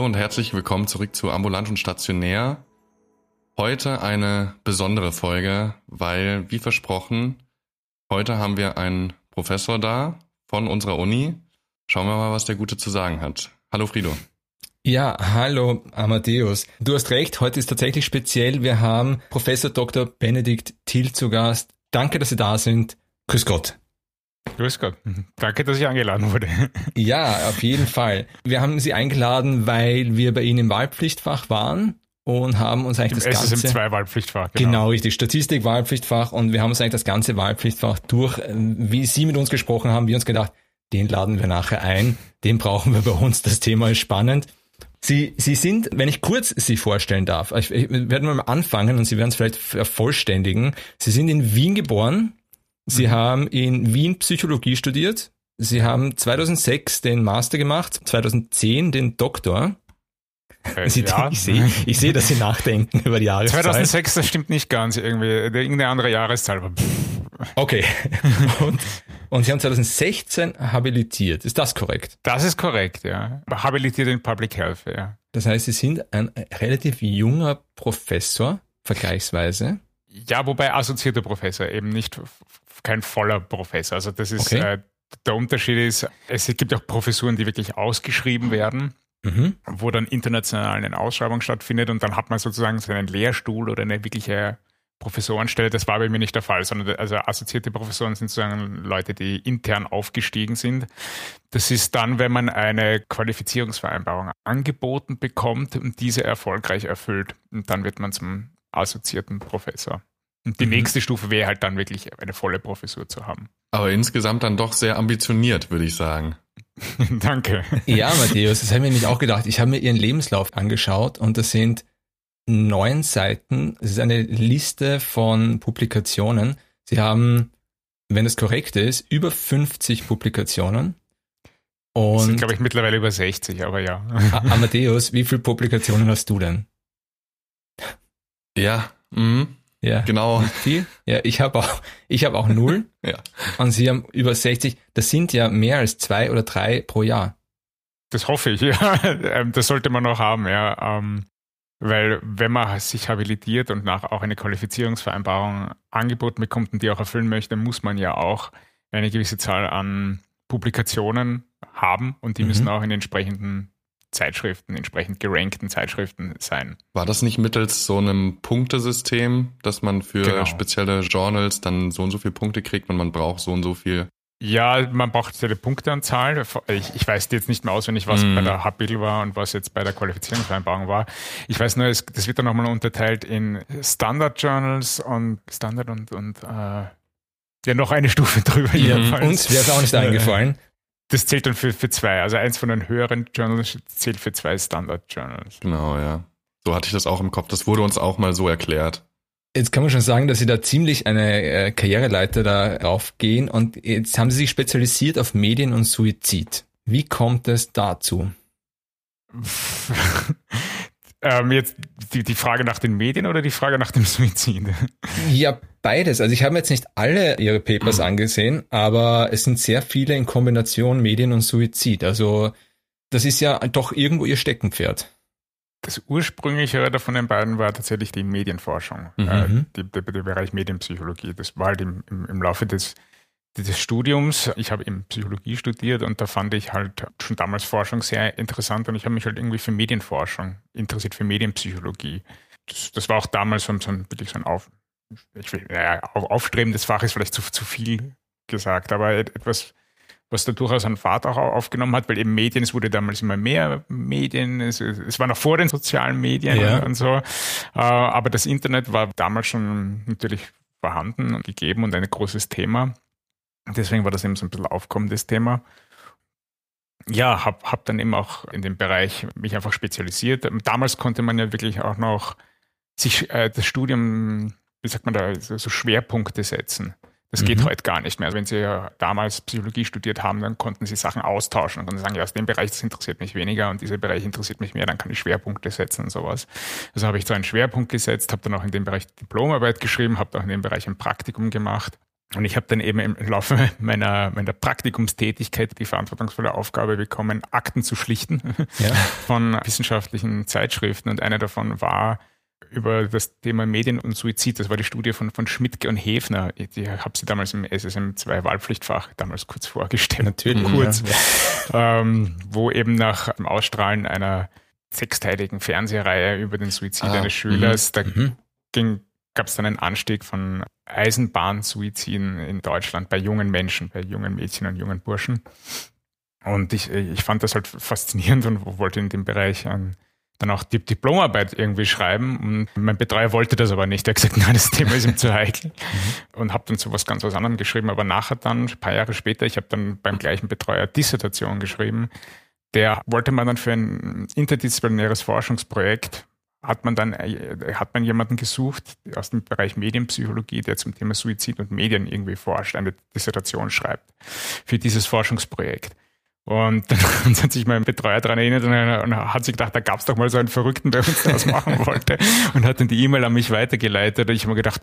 Hallo und herzlich willkommen zurück zu Ambulant und Stationär. Heute eine besondere Folge, weil, wie versprochen, heute haben wir einen Professor da von unserer Uni. Schauen wir mal, was der Gute zu sagen hat. Hallo Frido. Ja, hallo Amadeus. Du hast recht, heute ist tatsächlich speziell. Wir haben Professor Dr. Benedikt Thiel zu Gast. Danke, dass Sie da sind. Grüß Gott. Grüß Gott. Danke, dass ich eingeladen wurde. Ja, auf jeden Fall. Wir haben Sie eingeladen, weil wir bei Ihnen im Wahlpflichtfach waren und haben uns eigentlich Im das ganze SSM2-Wahlpflichtfach. Genau. genau, richtig. Statistik, Wahlpflichtfach und wir haben uns eigentlich das ganze Wahlpflichtfach durch, wie Sie mit uns gesprochen haben, wir uns gedacht, den laden wir nachher ein, den brauchen wir bei uns, das Thema ist spannend. Sie, Sie sind, wenn ich kurz Sie vorstellen darf, ich, ich werde mal anfangen und Sie werden es vielleicht vervollständigen. Sie sind in Wien geboren. Sie mhm. haben in Wien Psychologie studiert. Sie haben 2006 den Master gemacht, 2010 den Doktor. Äh, Sie, ja. Ich sehe, ich sehe, dass Sie nachdenken über die Jahreszahl. 2006, das stimmt nicht ganz irgendwie. Irgendeine andere Jahreszahl. Okay. Und, und Sie haben 2016 habilitiert. Ist das korrekt? Das ist korrekt, ja. Habilitiert in Public Health, ja. Das heißt, Sie sind ein relativ junger Professor, vergleichsweise. Ja, wobei assoziierter Professor, eben nicht kein voller Professor. Also das ist okay. äh, der Unterschied ist, es gibt auch Professuren, die wirklich ausgeschrieben werden mhm. wo dann international eine Ausschreibung stattfindet und dann hat man sozusagen seinen Lehrstuhl oder eine wirkliche Professorenstelle. Das war bei mir nicht der Fall, sondern also assoziierte Professoren sind sozusagen Leute, die intern aufgestiegen sind. Das ist dann, wenn man eine Qualifizierungsvereinbarung angeboten bekommt und diese erfolgreich erfüllt. Und dann wird man zum assoziierten Professor. Und die mhm. nächste Stufe wäre halt dann wirklich eine volle Professur zu haben. Aber insgesamt dann doch sehr ambitioniert, würde ich sagen. Danke. Ja, Matthäus, das habe ich mir nämlich auch gedacht. Ich habe mir Ihren Lebenslauf angeschaut und das sind neun Seiten. Es ist eine Liste von Publikationen. Sie haben, wenn es korrekt ist, über 50 Publikationen. Und das sind, glaube ich, mittlerweile über 60, aber ja. Amadeus, wie viele Publikationen hast du denn? Ja, mhm. Ja. Genau. Viel? Ja, ich habe auch, ich habe auch null. ja. Und Sie haben über 60. Das sind ja mehr als zwei oder drei pro Jahr. Das hoffe ich, ja. Ähm, das sollte man noch haben, ja. Ähm, weil wenn man sich habilitiert und nach auch eine Qualifizierungsvereinbarung angeboten bekommt und die auch erfüllen möchte, muss man ja auch eine gewisse Zahl an Publikationen haben und die mhm. müssen auch in entsprechenden Zeitschriften, entsprechend gerankten Zeitschriften sein. War das nicht mittels so einem Punktesystem, dass man für genau. spezielle Journals dann so und so viele Punkte kriegt und man braucht so und so viel? Ja, man braucht eine Punkteanzahl. Ich, ich weiß jetzt nicht mehr auswendig, was mm. bei der Habil war und was jetzt bei der Qualifizierungsvereinbarung war. Ich weiß nur, es, das wird dann nochmal unterteilt in Standard Journals und Standard und, und äh, ja, noch eine Stufe drüber. Ja, uns wäre es auch nicht eingefallen. Das zählt dann für, für zwei. Also eins von den höheren Journals zählt für zwei Standard-Journals. Genau, ja. So hatte ich das auch im Kopf. Das wurde uns auch mal so erklärt. Jetzt kann man schon sagen, dass Sie da ziemlich eine äh, Karriereleiter darauf gehen und jetzt haben Sie sich spezialisiert auf Medien und Suizid. Wie kommt es dazu? ähm, jetzt die, die Frage nach den Medien oder die Frage nach dem Suizid? Ja, beides. Also ich habe jetzt nicht alle Ihre Papers mhm. angesehen, aber es sind sehr viele in Kombination Medien und Suizid. Also das ist ja doch irgendwo Ihr Steckenpferd. Das ursprünglichere von den beiden war tatsächlich die Medienforschung, mhm. äh, die, der, der, Bereich Medienpsychologie. Das war halt im, im, im Laufe des des Studiums. Ich habe eben Psychologie studiert und da fand ich halt schon damals Forschung sehr interessant und ich habe mich halt irgendwie für Medienforschung interessiert, für Medienpsychologie. Das, das war auch damals so, so ein, wirklich so ein Auf, will, ja, aufstrebendes Fach ist vielleicht zu, zu viel gesagt, aber etwas, was da durchaus an Fahrt auch aufgenommen hat, weil eben Medien, es wurde damals immer mehr Medien, es, es war noch vor den sozialen Medien ja. und so, äh, aber das Internet war damals schon natürlich vorhanden und gegeben und ein großes Thema. Deswegen war das eben so ein bisschen aufkommendes Thema. Ja, habe hab dann eben auch in dem Bereich mich einfach spezialisiert. Damals konnte man ja wirklich auch noch sich äh, das Studium, wie sagt man da, so, Schwerpunkte setzen. Das mhm. geht heute gar nicht mehr. Also wenn Sie ja damals Psychologie studiert haben, dann konnten Sie Sachen austauschen und dann sagen, ja, aus dem Bereich, das interessiert mich weniger und dieser Bereich interessiert mich mehr, dann kann ich Schwerpunkte setzen und sowas. Also habe ich so einen Schwerpunkt gesetzt, habe dann auch in dem Bereich Diplomarbeit geschrieben, habe auch in dem Bereich ein Praktikum gemacht. Und ich habe dann eben im Laufe meiner, meiner Praktikumstätigkeit die verantwortungsvolle Aufgabe bekommen, Akten zu schlichten ja. von wissenschaftlichen Zeitschriften. Und eine davon war über das Thema Medien und Suizid. Das war die Studie von, von Schmidtke und Hefner. Ich, ich habe sie damals im SSM2 Wahlpflichtfach damals kurz vorgestellt. Natürlich. Kurz. Ja. Ähm, wo eben nach dem Ausstrahlen einer sechsteiligen Fernsehreihe über den Suizid ah, eines Schülers, mhm. da mhm. gab es dann einen Anstieg von Eisenbahnsuiziden in Deutschland bei jungen Menschen, bei jungen Mädchen und jungen Burschen. Und ich, ich fand das halt faszinierend und wollte in dem Bereich an dann auch die Diplomarbeit irgendwie schreiben. Und mein Betreuer wollte das aber nicht. Er hat gesagt, nein, das Thema ist ihm zu heikel. Und habe dann zu was ganz was anderem geschrieben. Aber nachher dann, ein paar Jahre später, ich habe dann beim gleichen Betreuer Dissertation geschrieben. Der wollte man dann für ein interdisziplinäres Forschungsprojekt hat man dann äh, hat man jemanden gesucht aus dem Bereich Medienpsychologie, der zum Thema Suizid und Medien irgendwie forscht, eine Dissertation schreibt für dieses Forschungsprojekt. Und dann hat sich mein Betreuer daran erinnert und hat sich gedacht, da gab es doch mal so einen Verrückten, der uns das machen wollte und hat dann die E-Mail an mich weitergeleitet. Und ich habe mir gedacht,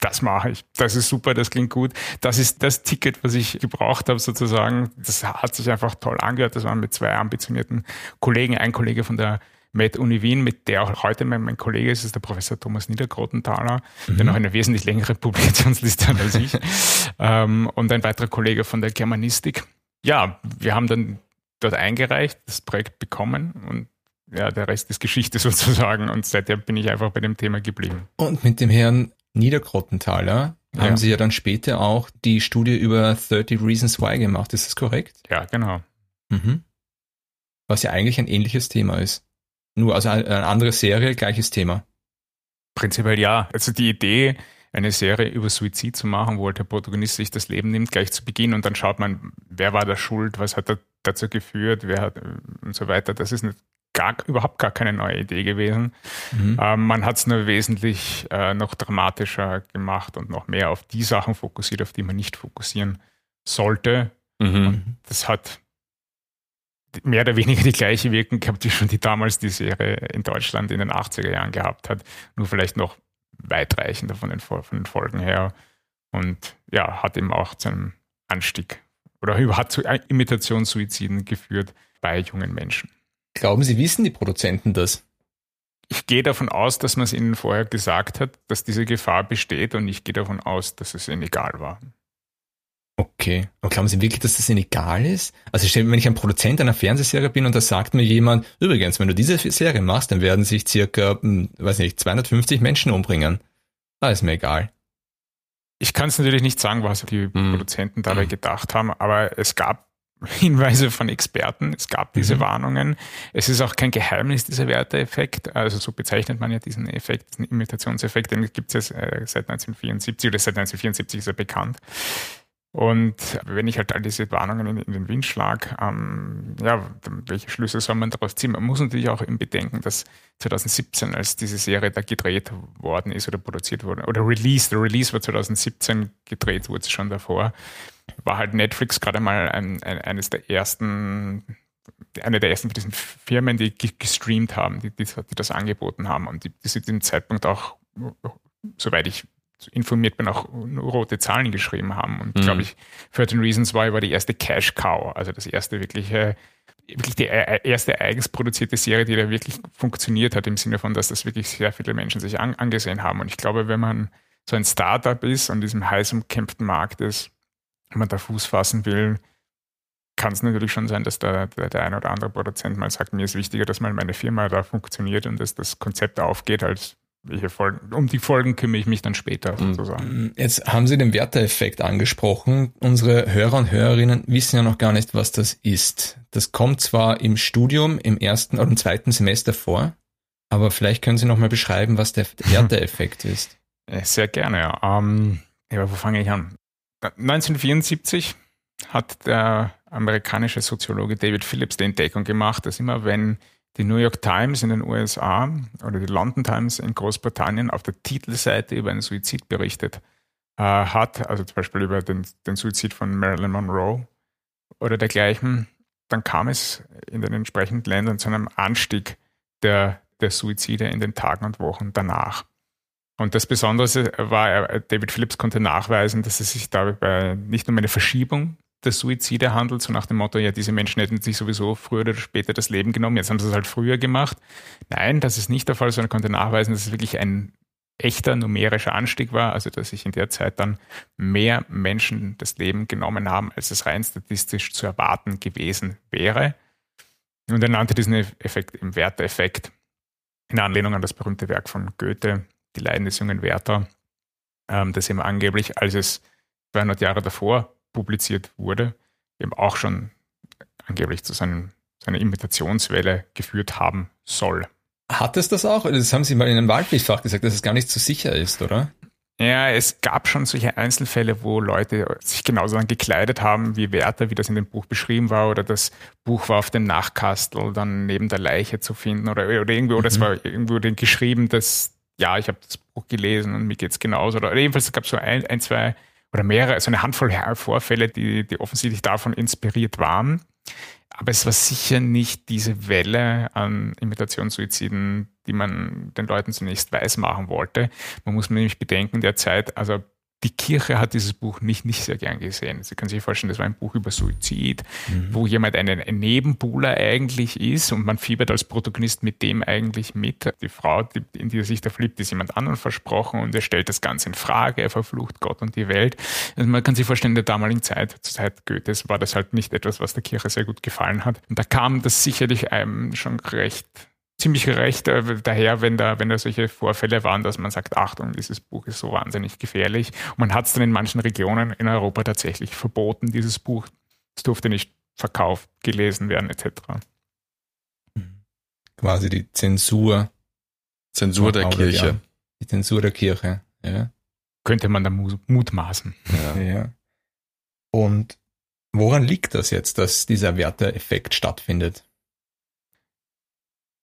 das mache ich. Das ist super, das klingt gut. Das ist das Ticket, was ich gebraucht habe sozusagen. Das hat sich einfach toll angehört. Das waren mit zwei ambitionierten Kollegen. Ein Kollege von der Med Uni Wien, mit der auch heute mein, mein Kollege ist, ist der Professor Thomas Niedergrotenthaler, mhm. der noch eine wesentlich längere Publikationsliste hat als ich. ähm, und ein weiterer Kollege von der Germanistik ja, wir haben dann dort eingereicht, das Projekt bekommen und ja, der Rest ist Geschichte sozusagen und seither bin ich einfach bei dem Thema geblieben. Und mit dem Herrn Niedergrottenthaler ja. haben Sie ja dann später auch die Studie über 30 Reasons Why gemacht, ist das korrekt? Ja, genau. Mhm. Was ja eigentlich ein ähnliches Thema ist. Nur also eine andere Serie, gleiches Thema. Prinzipiell ja. Also die Idee, eine Serie über Suizid zu machen, wo halt der Protagonist sich das Leben nimmt, gleich zu Beginn und dann schaut man, wer war da schuld, was hat dazu geführt, wer hat und so weiter. Das ist nicht gar, überhaupt gar keine neue Idee gewesen. Mhm. Ähm, man hat es nur wesentlich äh, noch dramatischer gemacht und noch mehr auf die Sachen fokussiert, auf die man nicht fokussieren sollte. Mhm. das hat mehr oder weniger die gleiche Wirkung gehabt, wie schon die damals die Serie in Deutschland in den 80er Jahren gehabt hat. Nur vielleicht noch weitreichender von den, von den Folgen her. Und ja, hat eben auch zu einem Anstieg oder hat zu Imitationssuiziden geführt bei jungen Menschen. Glauben Sie, wissen die Produzenten das? Ich gehe davon aus, dass man es ihnen vorher gesagt hat, dass diese Gefahr besteht und ich gehe davon aus, dass es ihnen egal war. Okay. Und glauben Sie wirklich, dass das Ihnen egal ist? Also wenn ich ein Produzent einer Fernsehserie bin und da sagt mir jemand, übrigens, wenn du diese Serie machst, dann werden sich circa, hm, weiß nicht, 250 Menschen umbringen. Ah, ist mir egal. Ich kann es natürlich nicht sagen, was die mhm. Produzenten dabei mhm. gedacht haben, aber es gab Hinweise von Experten, es gab diese mhm. Warnungen. Es ist auch kein Geheimnis, dieser Werteeffekt. Also so bezeichnet man ja diesen Effekt, diesen Imitationseffekt, den gibt es äh, seit 1974 oder seit 1974 ist er bekannt. Und wenn ich halt all diese Warnungen in, in den Wind schlage, ähm, ja, welche Schlüsse soll man daraus ziehen? Man muss natürlich auch im Bedenken, dass 2017, als diese Serie da gedreht worden ist oder produziert wurde, oder released, der Release war 2017, gedreht wurde es schon davor, war halt Netflix gerade mal ein, ein, eines der ersten, eine der ersten von diesen Firmen, die gestreamt haben, die, die, die das angeboten haben und die, die zu dem Zeitpunkt auch, soweit ich informiert bin, auch rote Zahlen geschrieben haben. Und mhm. glaube ich, 13 Reasons Why war die erste Cash Cow, also das erste wirkliche, wirklich die erste eigens produzierte Serie, die da wirklich funktioniert hat, im Sinne von, dass das wirklich sehr viele Menschen sich an, angesehen haben. Und ich glaube, wenn man so ein Startup ist und diesem heiß umkämpften Markt ist, wenn man da Fuß fassen will, kann es natürlich schon sein, dass der, der, der ein oder andere Produzent mal sagt, mir ist wichtiger, dass mal meine Firma da funktioniert und dass das Konzept aufgeht, als Folgen, um die Folgen kümmere ich mich dann später mhm. sozusagen. Jetzt haben Sie den Werteeffekt angesprochen. Unsere Hörer und Hörerinnen wissen ja noch gar nicht, was das ist. Das kommt zwar im Studium im ersten oder im zweiten Semester vor, aber vielleicht können Sie noch mal beschreiben, was der Werteeffekt ist. Sehr gerne. Ähm, ja, wo fange ich an? 1974 hat der amerikanische Soziologe David Phillips die Entdeckung gemacht, dass immer wenn die New York Times in den USA oder die London Times in Großbritannien auf der Titelseite über einen Suizid berichtet, äh, hat, also zum Beispiel über den, den Suizid von Marilyn Monroe oder dergleichen, dann kam es in den entsprechenden Ländern zu einem Anstieg der, der Suizide in den Tagen und Wochen danach. Und das Besondere war, David Phillips konnte nachweisen, dass es sich dabei nicht um eine Verschiebung der Suizide handelt, so nach dem Motto, ja, diese Menschen hätten sich sowieso früher oder später das Leben genommen, jetzt haben sie es halt früher gemacht. Nein, das ist nicht der Fall, sondern konnte nachweisen, dass es wirklich ein echter numerischer Anstieg war, also dass sich in der Zeit dann mehr Menschen das Leben genommen haben, als es rein statistisch zu erwarten gewesen wäre. Und er nannte diesen Effekt im Werteffekt in Anlehnung an das berühmte Werk von Goethe, Die Leiden des jungen Werther, ähm, das eben angeblich, als es 200 Jahre davor publiziert wurde, eben auch schon angeblich zu seinem, seiner Imitationswelle geführt haben soll. Hat es das auch? Das haben Sie mal in einem Wahlpflichtfach gesagt, dass es gar nicht so sicher ist, oder? Ja, es gab schon solche Einzelfälle, wo Leute sich genauso dann gekleidet haben wie Werther, wie das in dem Buch beschrieben war, oder das Buch war auf dem Nachkastel dann neben der Leiche zu finden, oder, oder irgendwie, oder mhm. es war irgendwo geschrieben, dass, ja, ich habe das Buch gelesen und mir geht's genauso, oder, oder jedenfalls gab es so ein, ein, zwei oder mehrere, also eine Handvoll Vorfälle, die, die offensichtlich davon inspiriert waren. Aber es war sicher nicht diese Welle an Imitationssuiziden, die man den Leuten zunächst weiß machen wollte. Man muss nämlich bedenken, derzeit, also die Kirche hat dieses Buch nicht, nicht sehr gern gesehen. Sie können sich vorstellen, das war ein Buch über Suizid, mhm. wo jemand ein, ein Nebenbuhler eigentlich ist und man fiebert als Protagonist mit dem eigentlich mit. Die Frau, die, in die er sich da verliebt, ist jemand anderen versprochen und er stellt das Ganze in Frage, er verflucht Gott und die Welt. Also man kann sich vorstellen, in der damaligen Zeit, zur Zeit Goethes, war das halt nicht etwas, was der Kirche sehr gut gefallen hat. Und da kam das sicherlich einem schon recht ziemlich recht äh, daher, wenn da, wenn da solche Vorfälle waren, dass man sagt, Achtung, dieses Buch ist so wahnsinnig gefährlich. Und man hat es dann in manchen Regionen in Europa tatsächlich verboten, dieses Buch. Es durfte nicht verkauft, gelesen werden, etc. Quasi die Zensur. Zensur der Kirche. Ja. Die Zensur der Kirche, ja. Könnte man da mutmaßen. Ja. ja. Und woran liegt das jetzt, dass dieser Werteeffekt stattfindet?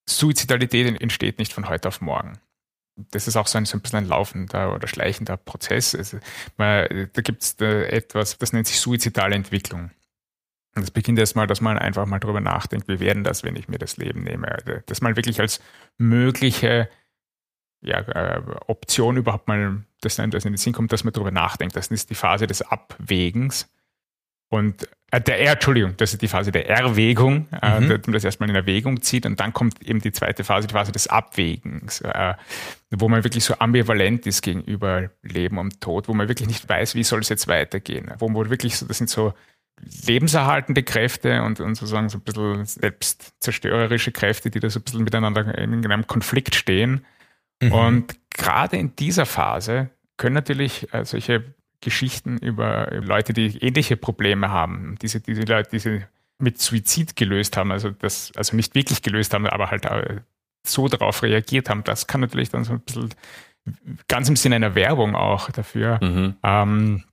Suizidalität entsteht nicht von heute auf morgen. Das ist auch so ein, so ein bisschen ein laufender oder schleichender Prozess. Also, man, da gibt es etwas, das nennt sich suizidale Entwicklung. Und das beginnt erstmal, dass man einfach mal drüber nachdenkt, wie werden das, wenn ich mir das Leben nehme. Das mal wirklich als mögliche ja, äh, Option überhaupt mal, dass das in den Sinn kommt, dass man drüber nachdenkt. Das ist die Phase des Abwägens. Und äh, der R, Entschuldigung, das ist die Phase der Erwägung, äh, mhm. dass man das erstmal in Erwägung zieht und dann kommt eben die zweite Phase, die Phase des Abwägens, äh, wo man wirklich so ambivalent ist gegenüber Leben und Tod, wo man wirklich nicht weiß, wie soll es jetzt weitergehen, wo man wirklich so, das sind so lebenserhaltende Kräfte und, und sozusagen so ein bisschen selbstzerstörerische Kräfte, die da so ein bisschen miteinander in einem Konflikt stehen. Mhm. Und gerade in dieser Phase können natürlich äh, solche Geschichten über Leute, die ähnliche Probleme haben, diese, diese Leute, die sie mit Suizid gelöst haben, also das, also nicht wirklich gelöst haben, aber halt äh, so darauf reagiert haben, das kann natürlich dann so ein bisschen ganz im Sinne einer Werbung auch dafür mhm. ähm,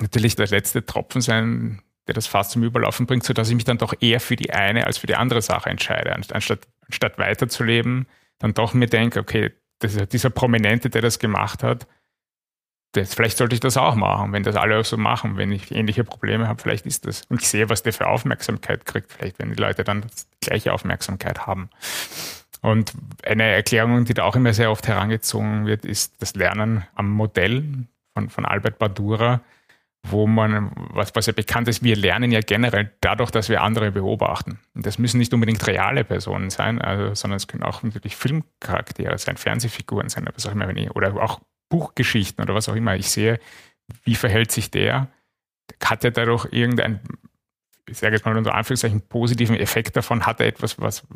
natürlich der letzte Tropfen sein, der das Fass zum Überlaufen bringt, sodass ich mich dann doch eher für die eine als für die andere Sache entscheide. Anstatt, anstatt weiterzuleben, dann doch mir denke, okay, dieser Prominente, der das gemacht hat, das, vielleicht sollte ich das auch machen, wenn das alle so machen, wenn ich ähnliche Probleme habe, vielleicht ist das. Und ich sehe, was der für Aufmerksamkeit kriegt, vielleicht wenn die Leute dann die gleiche Aufmerksamkeit haben. Und eine Erklärung, die da auch immer sehr oft herangezogen wird, ist das Lernen am Modell von, von Albert Bandura, wo man, was, was ja bekannt ist, wir lernen ja generell dadurch, dass wir andere beobachten. Und das müssen nicht unbedingt reale Personen sein, also, sondern es können auch natürlich Filmcharaktere sein, Fernsehfiguren sein, was auch immer, oder auch Buchgeschichten oder was auch immer ich sehe, wie verhält sich der? Hat er dadurch irgendeinen, ich sage jetzt mal unter Anführungszeichen, positiven Effekt davon? Hat er etwas, was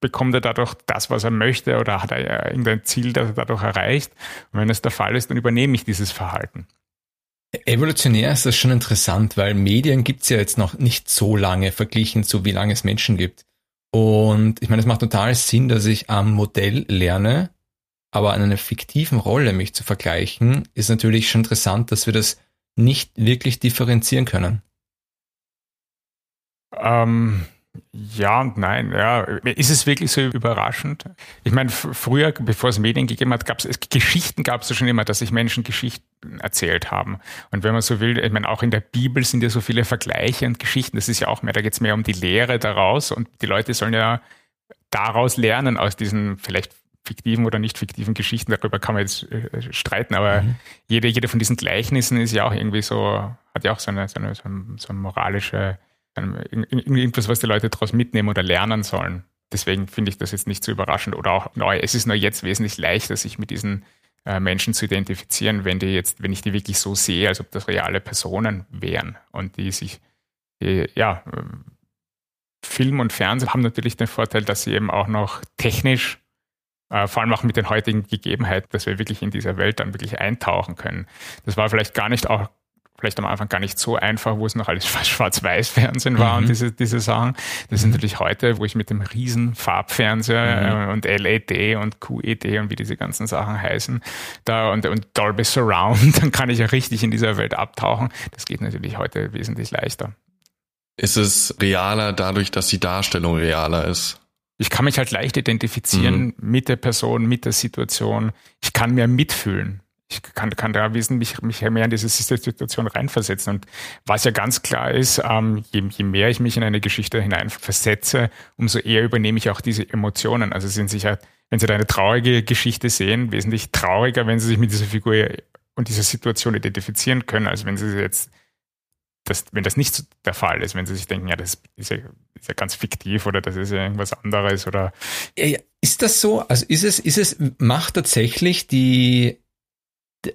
bekommt er dadurch das, was er möchte oder hat er irgendein Ziel, das er dadurch erreicht? Und wenn das der Fall ist, dann übernehme ich dieses Verhalten. Evolutionär ist das schon interessant, weil Medien gibt es ja jetzt noch nicht so lange verglichen zu wie lange es Menschen gibt. Und ich meine, es macht total Sinn, dass ich am Modell lerne, aber an einer fiktiven Rolle mich zu vergleichen, ist natürlich schon interessant, dass wir das nicht wirklich differenzieren können. Ähm, Ja und nein, ja. Ist es wirklich so überraschend? Ich meine, früher, bevor es Medien gegeben hat, gab es Geschichten gab es schon immer, dass sich Menschen Geschichten erzählt haben. Und wenn man so will, ich meine, auch in der Bibel sind ja so viele Vergleiche und Geschichten. Das ist ja auch mehr, da geht es mehr um die Lehre daraus und die Leute sollen ja daraus lernen, aus diesen vielleicht fiktiven oder nicht fiktiven Geschichten. Darüber kann man jetzt äh, streiten, aber mhm. jede, jede von diesen Gleichnissen ist ja auch irgendwie so, hat ja auch so eine, so eine, so eine, so eine moralische irgendwas, was die Leute daraus mitnehmen oder lernen sollen. Deswegen finde ich das jetzt nicht so überraschend oder auch neu. Es ist nur jetzt wesentlich leichter, sich mit diesen äh, Menschen zu identifizieren, wenn die jetzt, wenn ich die wirklich so sehe, als ob das reale Personen wären und die sich, die, ja, äh, Film und Fernsehen haben natürlich den Vorteil, dass sie eben auch noch technisch, vor allem auch mit den heutigen Gegebenheiten, dass wir wirklich in dieser Welt dann wirklich eintauchen können. Das war vielleicht gar nicht auch vielleicht am Anfang gar nicht so einfach, wo es noch alles Schwarz-Weiß-Fernsehen war mhm. und diese, diese Sachen. Das ist mhm. natürlich heute, wo ich mit dem riesen Farbfernseher mhm. und LED und QED und wie diese ganzen Sachen heißen, da und, und Dolby Surround, dann kann ich ja richtig in dieser Welt abtauchen. Das geht natürlich heute wesentlich leichter. Ist es realer dadurch, dass die Darstellung realer ist? Ich kann mich halt leicht identifizieren mhm. mit der Person, mit der Situation. Ich kann mehr mitfühlen ich kann, kann da wesentlich mich mehr in diese Situation reinversetzen. Und was ja ganz klar ist, ähm, je, je, mehr ich mich in eine Geschichte hineinversetze, umso eher übernehme ich auch diese Emotionen. Also sind sicher, wenn Sie da eine traurige Geschichte sehen, wesentlich trauriger, wenn Sie sich mit dieser Figur und dieser Situation identifizieren können, als wenn Sie jetzt das, wenn das nicht der Fall ist, wenn sie sich denken, ja, das ist ja, ist ja ganz fiktiv oder das ist ja irgendwas anderes oder. Ist das so? Also ist es, ist es, macht tatsächlich die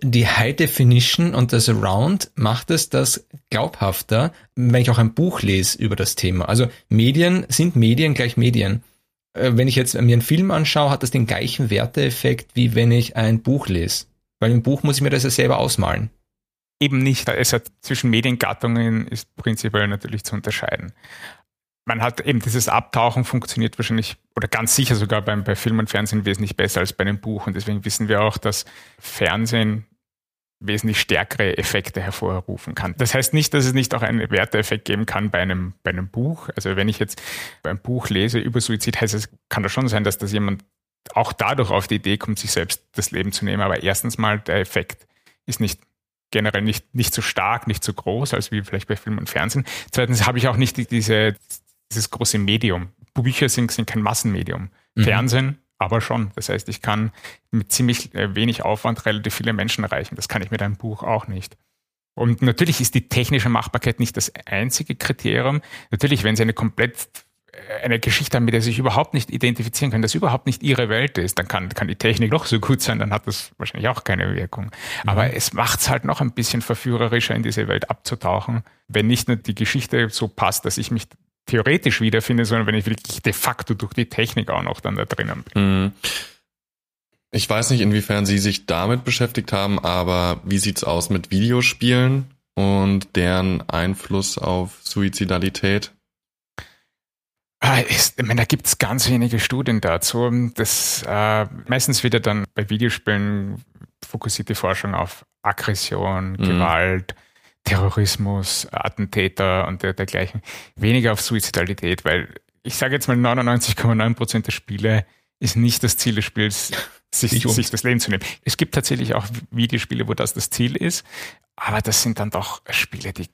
die High Definition und das Around macht es das glaubhafter, wenn ich auch ein Buch lese über das Thema. Also Medien sind Medien gleich Medien. Äh, wenn ich jetzt mir einen Film anschaue, hat das den gleichen Werteeffekt, wie wenn ich ein Buch lese. Weil im Buch muss ich mir das ja selber ausmalen. Eben nicht. Es hat zwischen Mediengattungen ist prinzipiell natürlich zu unterscheiden man hat eben dieses Abtauchen funktioniert wahrscheinlich oder ganz sicher sogar beim, bei Film und Fernsehen wesentlich besser als bei einem Buch. Und deswegen wissen wir auch, dass Fernsehen wesentlich stärkere Effekte hervorrufen kann. Das heißt nicht, dass es nicht auch einen Werteeffekt geben kann bei einem, bei einem Buch. Also wenn ich jetzt beim Buch lese über Suizid, heißt es, kann das schon sein, dass das jemand auch dadurch auf die Idee kommt, sich selbst das Leben zu nehmen. Aber erstens mal, der Effekt ist nicht generell nicht, nicht so stark, nicht so groß, als wie vielleicht bei Film und Fernsehen. Zweitens habe ich auch nicht diese, dieses große Medium. Bücher sind, sind kein Massenmedium. Mhm. Fernsehen aber schon. Das heißt, ich kann mit ziemlich äh, wenig Aufwand relativ viele Menschen erreichen. Das kann ich mit einem Buch auch nicht. Und natürlich ist die technische Machbarkeit nicht das einzige Kriterium. Natürlich, wenn Sie eine komplett äh, eine Geschichte haben, mit der Sie sich überhaupt nicht identifizieren können, das überhaupt nicht Ihre Welt ist, dann kann, kann die Technik noch so gut sein, dann hat das wahrscheinlich auch keine Wirkung. Mhm. Aber es macht es halt noch ein bisschen verführerischer, in diese Welt abzutauchen, wenn nicht nur die Geschichte so passt, dass ich mich theoretisch wiederfinde, sondern wenn ich wirklich de facto durch die Technik auch noch dann da drinnen bin. Mhm. Ich weiß nicht, inwiefern Sie sich damit beschäftigt haben, aber wie sieht's aus mit Videospielen und deren Einfluss auf Suizidalität? Ah, ich meine, da gibt es ganz wenige Studien dazu. Das äh, meistens wieder dann bei Videospielen fokussiert die Forschung auf Aggression, mhm. Gewalt, Terrorismus, Attentäter und der, dergleichen. Weniger auf Suizidalität, weil ich sage jetzt mal 99,9 Prozent der Spiele ist nicht das Ziel des Spiels, sich, sich das Leben zu nehmen. Es gibt tatsächlich auch Videospiele, wo das das Ziel ist, aber das sind dann doch Spiele, die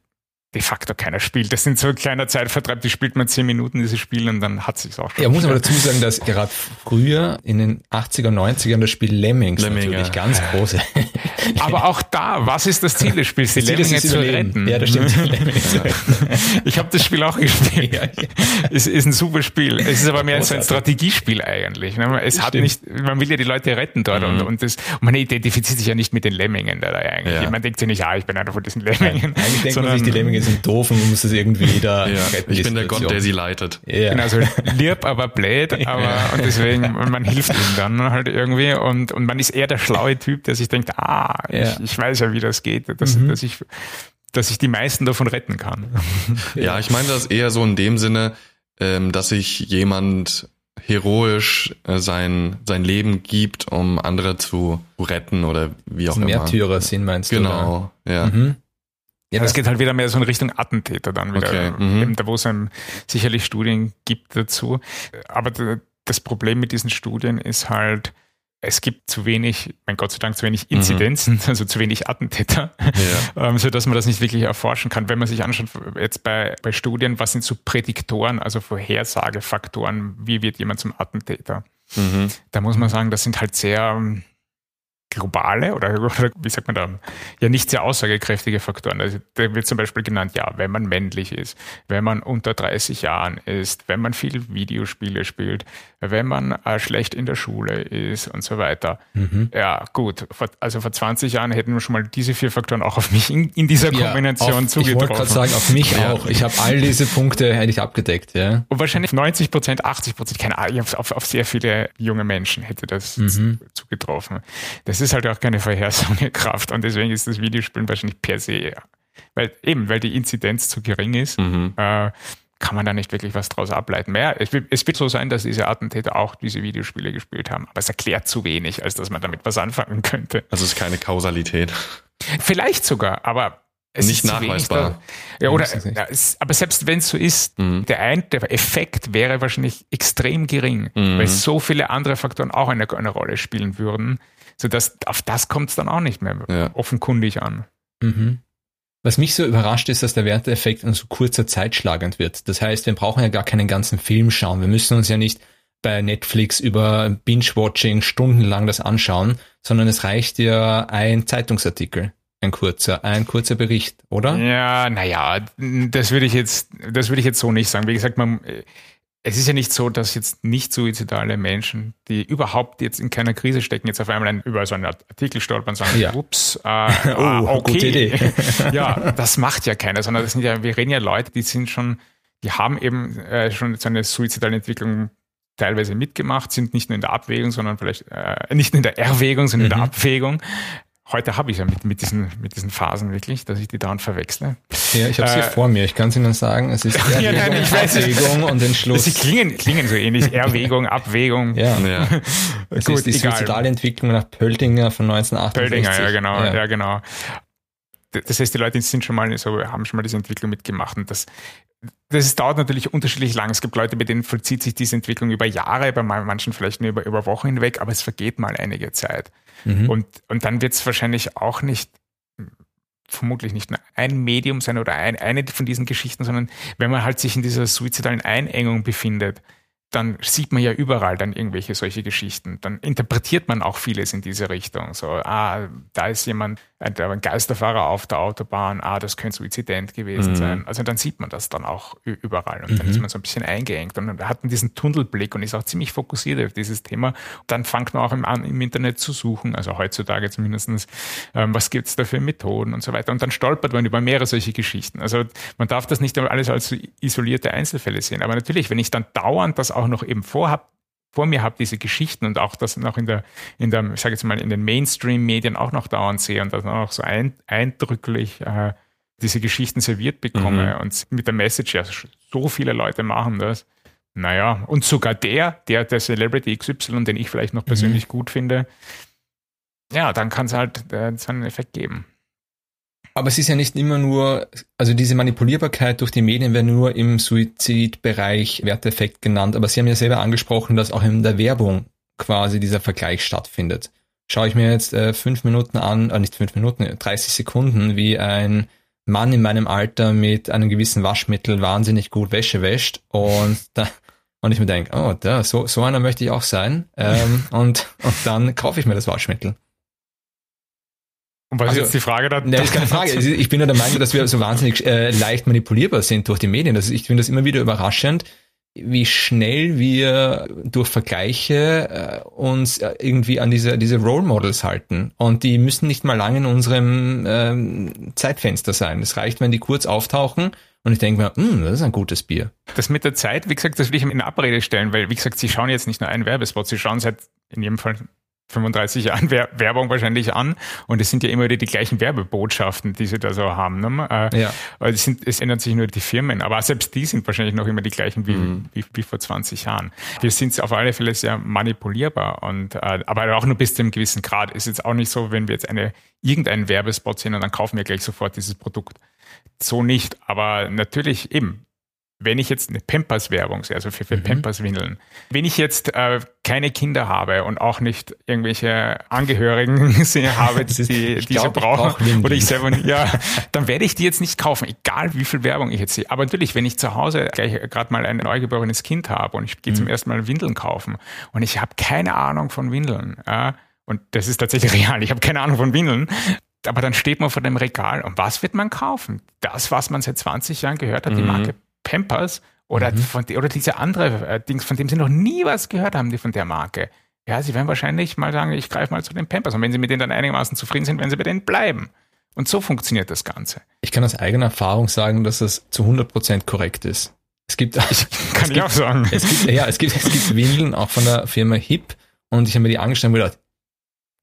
de facto keiner spielt. Das sind so ein kleiner Zeitvertreib, die spielt man zehn Minuten, dieses Spiel, und dann hat sich's auch schon. Ja, muss aber dazu sagen, dass gerade früher in den 80er, 90ern das Spiel Lemmings Lemminge. natürlich ganz große. aber auch da, was ist das Ziel des Spiels? Die Lemminge zu retten. Ja, das stimmt. ich habe das Spiel auch gespielt. Ja, ja. Es ist ein super Spiel. Es ist aber mehr so ein Strategiespiel eigentlich. Ne? Es hat nicht, man will ja die Leute retten dort mhm. und, und, das, und man identifiziert sich ja nicht mit den Lemmingen da eigentlich. Ja. Man denkt sich nicht, ja, ich bin einer von diesen Lemmingen. Eigentlich denkt man sich, die Lemminge sind doof und muss es irgendwie da ja, retten. Ich bin der Gott, der sie leitet. Ja. Genau, also lieb, aber blöd, aber ja. und deswegen, man hilft ihm dann halt irgendwie und, und man ist eher der schlaue Typ, der sich denkt, ah, ja. ich, ich weiß ja, wie das geht, dass, mhm. dass ich dass ich die meisten davon retten kann. Ja, ich meine das eher so in dem Sinne, ähm, dass sich jemand heroisch äh, sein, sein Leben gibt, um andere zu retten oder wie auch immer. Märtyrer sind, meinst du? Genau, oder? ja. Mhm. Ja, das geht halt wieder mehr so in Richtung Attentäter dann wieder. Okay. Mhm. Da, wo es sicherlich Studien gibt dazu. Aber das Problem mit diesen Studien ist halt, es gibt zu wenig, mein Gott sei Dank, zu wenig mhm. Inzidenzen, mhm. also zu wenig Attentäter, ja. ähm, so dass man das nicht wirklich erforschen kann. Wenn man sich anschaut, jetzt bei, bei Studien, was sind so Prädiktoren, also Vorhersagefaktoren, wie wird jemand zum Attentäter? Mhm. Da muss man sagen, das sind halt sehr, globale oder, oder, wie sagt man da, ja nicht sehr aussagekräftige Faktoren. Also, da wird zum Beispiel genannt, ja, wenn man männlich ist, wenn man unter 30 Jahren ist, wenn man viel Videospiele spielt, wenn man äh, schlecht in der Schule ist und so weiter. Mhm. Ja, gut. Vor, also vor 20 Jahren hätten wir schon mal diese vier Faktoren auch auf mich in, in dieser ja, Kombination auf, zugetroffen. Ich wollte gerade sagen, auf mich ja. auch. Ich habe all diese Punkte hätte ich abgedeckt, ja. Und wahrscheinlich 90 Prozent, 80 Prozent, keine Ahnung, auf, auf sehr viele junge Menschen hätte das mhm. zugetroffen. Das ist halt auch keine Vorhersagekraft und deswegen ist das Videospielen wahrscheinlich per se, weil eben, weil die Inzidenz zu gering ist, mhm. äh, kann man da nicht wirklich was draus ableiten. Mehr, es, wird, es wird so sein, dass diese Attentäter auch diese Videospiele gespielt haben, aber es erklärt zu wenig, als dass man damit was anfangen könnte. Also es ist keine Kausalität. Vielleicht sogar, aber es nicht nachweisbar. ja, oder, ja, es, aber selbst wenn es so ist, mhm. der, ein, der Effekt wäre wahrscheinlich extrem gering, mhm. weil so viele andere Faktoren auch eine, eine Rolle spielen würden, sodass auf das kommt es dann auch nicht mehr ja. offenkundig an. Mhm. Was mich so überrascht ist, dass der Werteeffekt in so kurzer Zeit schlagend wird. Das heißt, wir brauchen ja gar keinen ganzen Film schauen. Wir müssen uns ja nicht bei Netflix über Binge-Watching stundenlang das anschauen, sondern es reicht ja ein Zeitungsartikel. Ein kurzer, ein kurzer Bericht, oder? Ja, naja, das würde ich jetzt, das würde ich jetzt so nicht sagen. Wie gesagt, man, es ist ja nicht so, dass jetzt nicht suizidale Menschen, die überhaupt jetzt in keiner Krise stecken, jetzt auf einmal ein, über so einen Artikel stolpern und sagen, ja. ups, äh, oh, ah, okay. Gute Idee. ja, das macht ja keiner, sondern das sind ja, wir reden ja Leute, die sind schon, die haben eben äh, schon so eine suizidale Entwicklung teilweise mitgemacht, sind nicht nur in der Abwägung, sondern vielleicht äh, nicht nur in der Erwägung, sondern mhm. in der mhm. Abwägung. Heute habe ich ja mit, mit, diesen, mit diesen Phasen wirklich, dass ich die dauernd verwechsle. Ja, ich habe sie äh, vor mir. Ich kann es Ihnen sagen. Es ist Erwägung, ja, nein, ich weiß Abwägung und Entschluss. Sie klingen, klingen so ähnlich. Erwägung, Abwägung. Ja. ja. Es Gut, ist die suizidale Entwicklung nach Pöltinger von 1968. Pöltinger, ja genau, ja. ja genau. Das heißt, die Leute sind schon mal so, haben schon mal diese Entwicklung mitgemacht und das das dauert natürlich unterschiedlich lang. Es gibt Leute, bei denen vollzieht sich diese Entwicklung über Jahre, bei manchen vielleicht nur über, über Wochen hinweg, aber es vergeht mal einige Zeit. Mhm. Und, und dann wird es wahrscheinlich auch nicht, vermutlich nicht nur ein Medium sein oder ein, eine von diesen Geschichten, sondern wenn man halt sich in dieser suizidalen Einengung befindet, dann sieht man ja überall dann irgendwelche solche Geschichten. Dann interpretiert man auch vieles in diese Richtung. So, ah, da ist jemand, ein, ein Geisterfahrer auf der Autobahn, ah, das könnte Suizident gewesen mhm. sein. Also dann sieht man das dann auch überall und mhm. dann ist man so ein bisschen eingeengt und hat diesen Tunnelblick und ist auch ziemlich fokussiert auf dieses Thema. Dann fängt man auch im, an, im Internet zu suchen, also heutzutage zumindestens, ähm, was gibt's da für Methoden und so weiter. Und dann stolpert man über mehrere solche Geschichten. Also man darf das nicht alles als isolierte Einzelfälle sehen. Aber natürlich, wenn ich dann dauernd das auch noch eben vorhab, vor mir habe, diese Geschichten und auch das noch in der, in der, ich sage jetzt mal, in den Mainstream-Medien auch noch dauernd sehe und das auch so ein, eindrücklich äh, diese Geschichten serviert bekomme mhm. und mit der Message, ja, so viele Leute machen das. Naja, und sogar der, der, der Celebrity XY, den ich vielleicht noch persönlich mhm. gut finde, ja, dann kann es halt äh, seinen Effekt geben. Aber es ist ja nicht immer nur, also diese Manipulierbarkeit durch die Medien werden nur im Suizidbereich Werteffekt genannt, aber Sie haben ja selber angesprochen, dass auch in der Werbung quasi dieser Vergleich stattfindet. Schaue ich mir jetzt äh, fünf Minuten an, äh, nicht fünf Minuten, 30 Sekunden, wie ein Mann in meinem Alter mit einem gewissen Waschmittel wahnsinnig gut Wäsche wäscht und da, und ich mir denke, oh, da, so, so einer möchte ich auch sein. Ähm, und, und dann kaufe ich mir das Waschmittel. Und was also, ist jetzt die Frage da? Nein, ist keine Frage. Ich bin nur der Meinung, dass wir so wahnsinnig äh, leicht manipulierbar sind durch die Medien. Das, ich finde das immer wieder überraschend, wie schnell wir durch Vergleiche äh, uns äh, irgendwie an diese, diese Role Models halten. Und die müssen nicht mal lange in unserem ähm, Zeitfenster sein. Es reicht, wenn die kurz auftauchen und ich denke mir, hm, das ist ein gutes Bier. Das mit der Zeit, wie gesagt, das will ich in Abrede stellen, weil, wie gesagt, sie schauen jetzt nicht nur einen Werbespot, sie schauen seit in jedem Fall 35 Jahren Werbung wahrscheinlich an und es sind ja immer wieder die gleichen Werbebotschaften, die sie da so haben. Ne? Äh, ja. es, sind, es ändern sich nur die Firmen, aber selbst die sind wahrscheinlich noch immer die gleichen wie, mhm. wie, wie, vor 20 Jahren. Wir sind auf alle Fälle sehr manipulierbar und äh, aber auch nur bis zu einem gewissen Grad. Ist jetzt auch nicht so, wenn wir jetzt eine irgendeinen Werbespot sehen und dann kaufen wir gleich sofort dieses Produkt. So nicht, aber natürlich eben wenn ich jetzt eine Pampers-Werbung sehe, also für, für mhm. Pampers-Windeln, wenn ich jetzt äh, keine Kinder habe und auch nicht irgendwelche Angehörigen habe, die diese brauchen, oder ich selber, ja, dann werde ich die jetzt nicht kaufen, egal wie viel Werbung ich jetzt sehe. Aber natürlich, wenn ich zu Hause gleich gerade mal ein neugeborenes Kind habe und ich gehe mhm. zum ersten Mal Windeln kaufen und ich habe keine Ahnung von Windeln, ja, und das ist tatsächlich real, ich habe keine Ahnung von Windeln, aber dann steht man vor dem Regal und was wird man kaufen? Das, was man seit 20 Jahren gehört hat, mhm. die Marke Pampers oder, mhm. von, oder diese andere äh, Dings, von dem sie noch nie was gehört haben, die von der Marke. Ja, sie werden wahrscheinlich mal sagen, ich greife mal zu den Pampers. Und wenn sie mit denen dann einigermaßen zufrieden sind, werden sie bei denen bleiben. Und so funktioniert das Ganze. Ich kann aus eigener Erfahrung sagen, dass das zu 100% korrekt ist. Es gibt, ich, kann ich gibt, auch sagen. Es gibt, ja, es gibt, es gibt Windeln auch von der Firma Hip und ich habe mir die angeschaut und gedacht,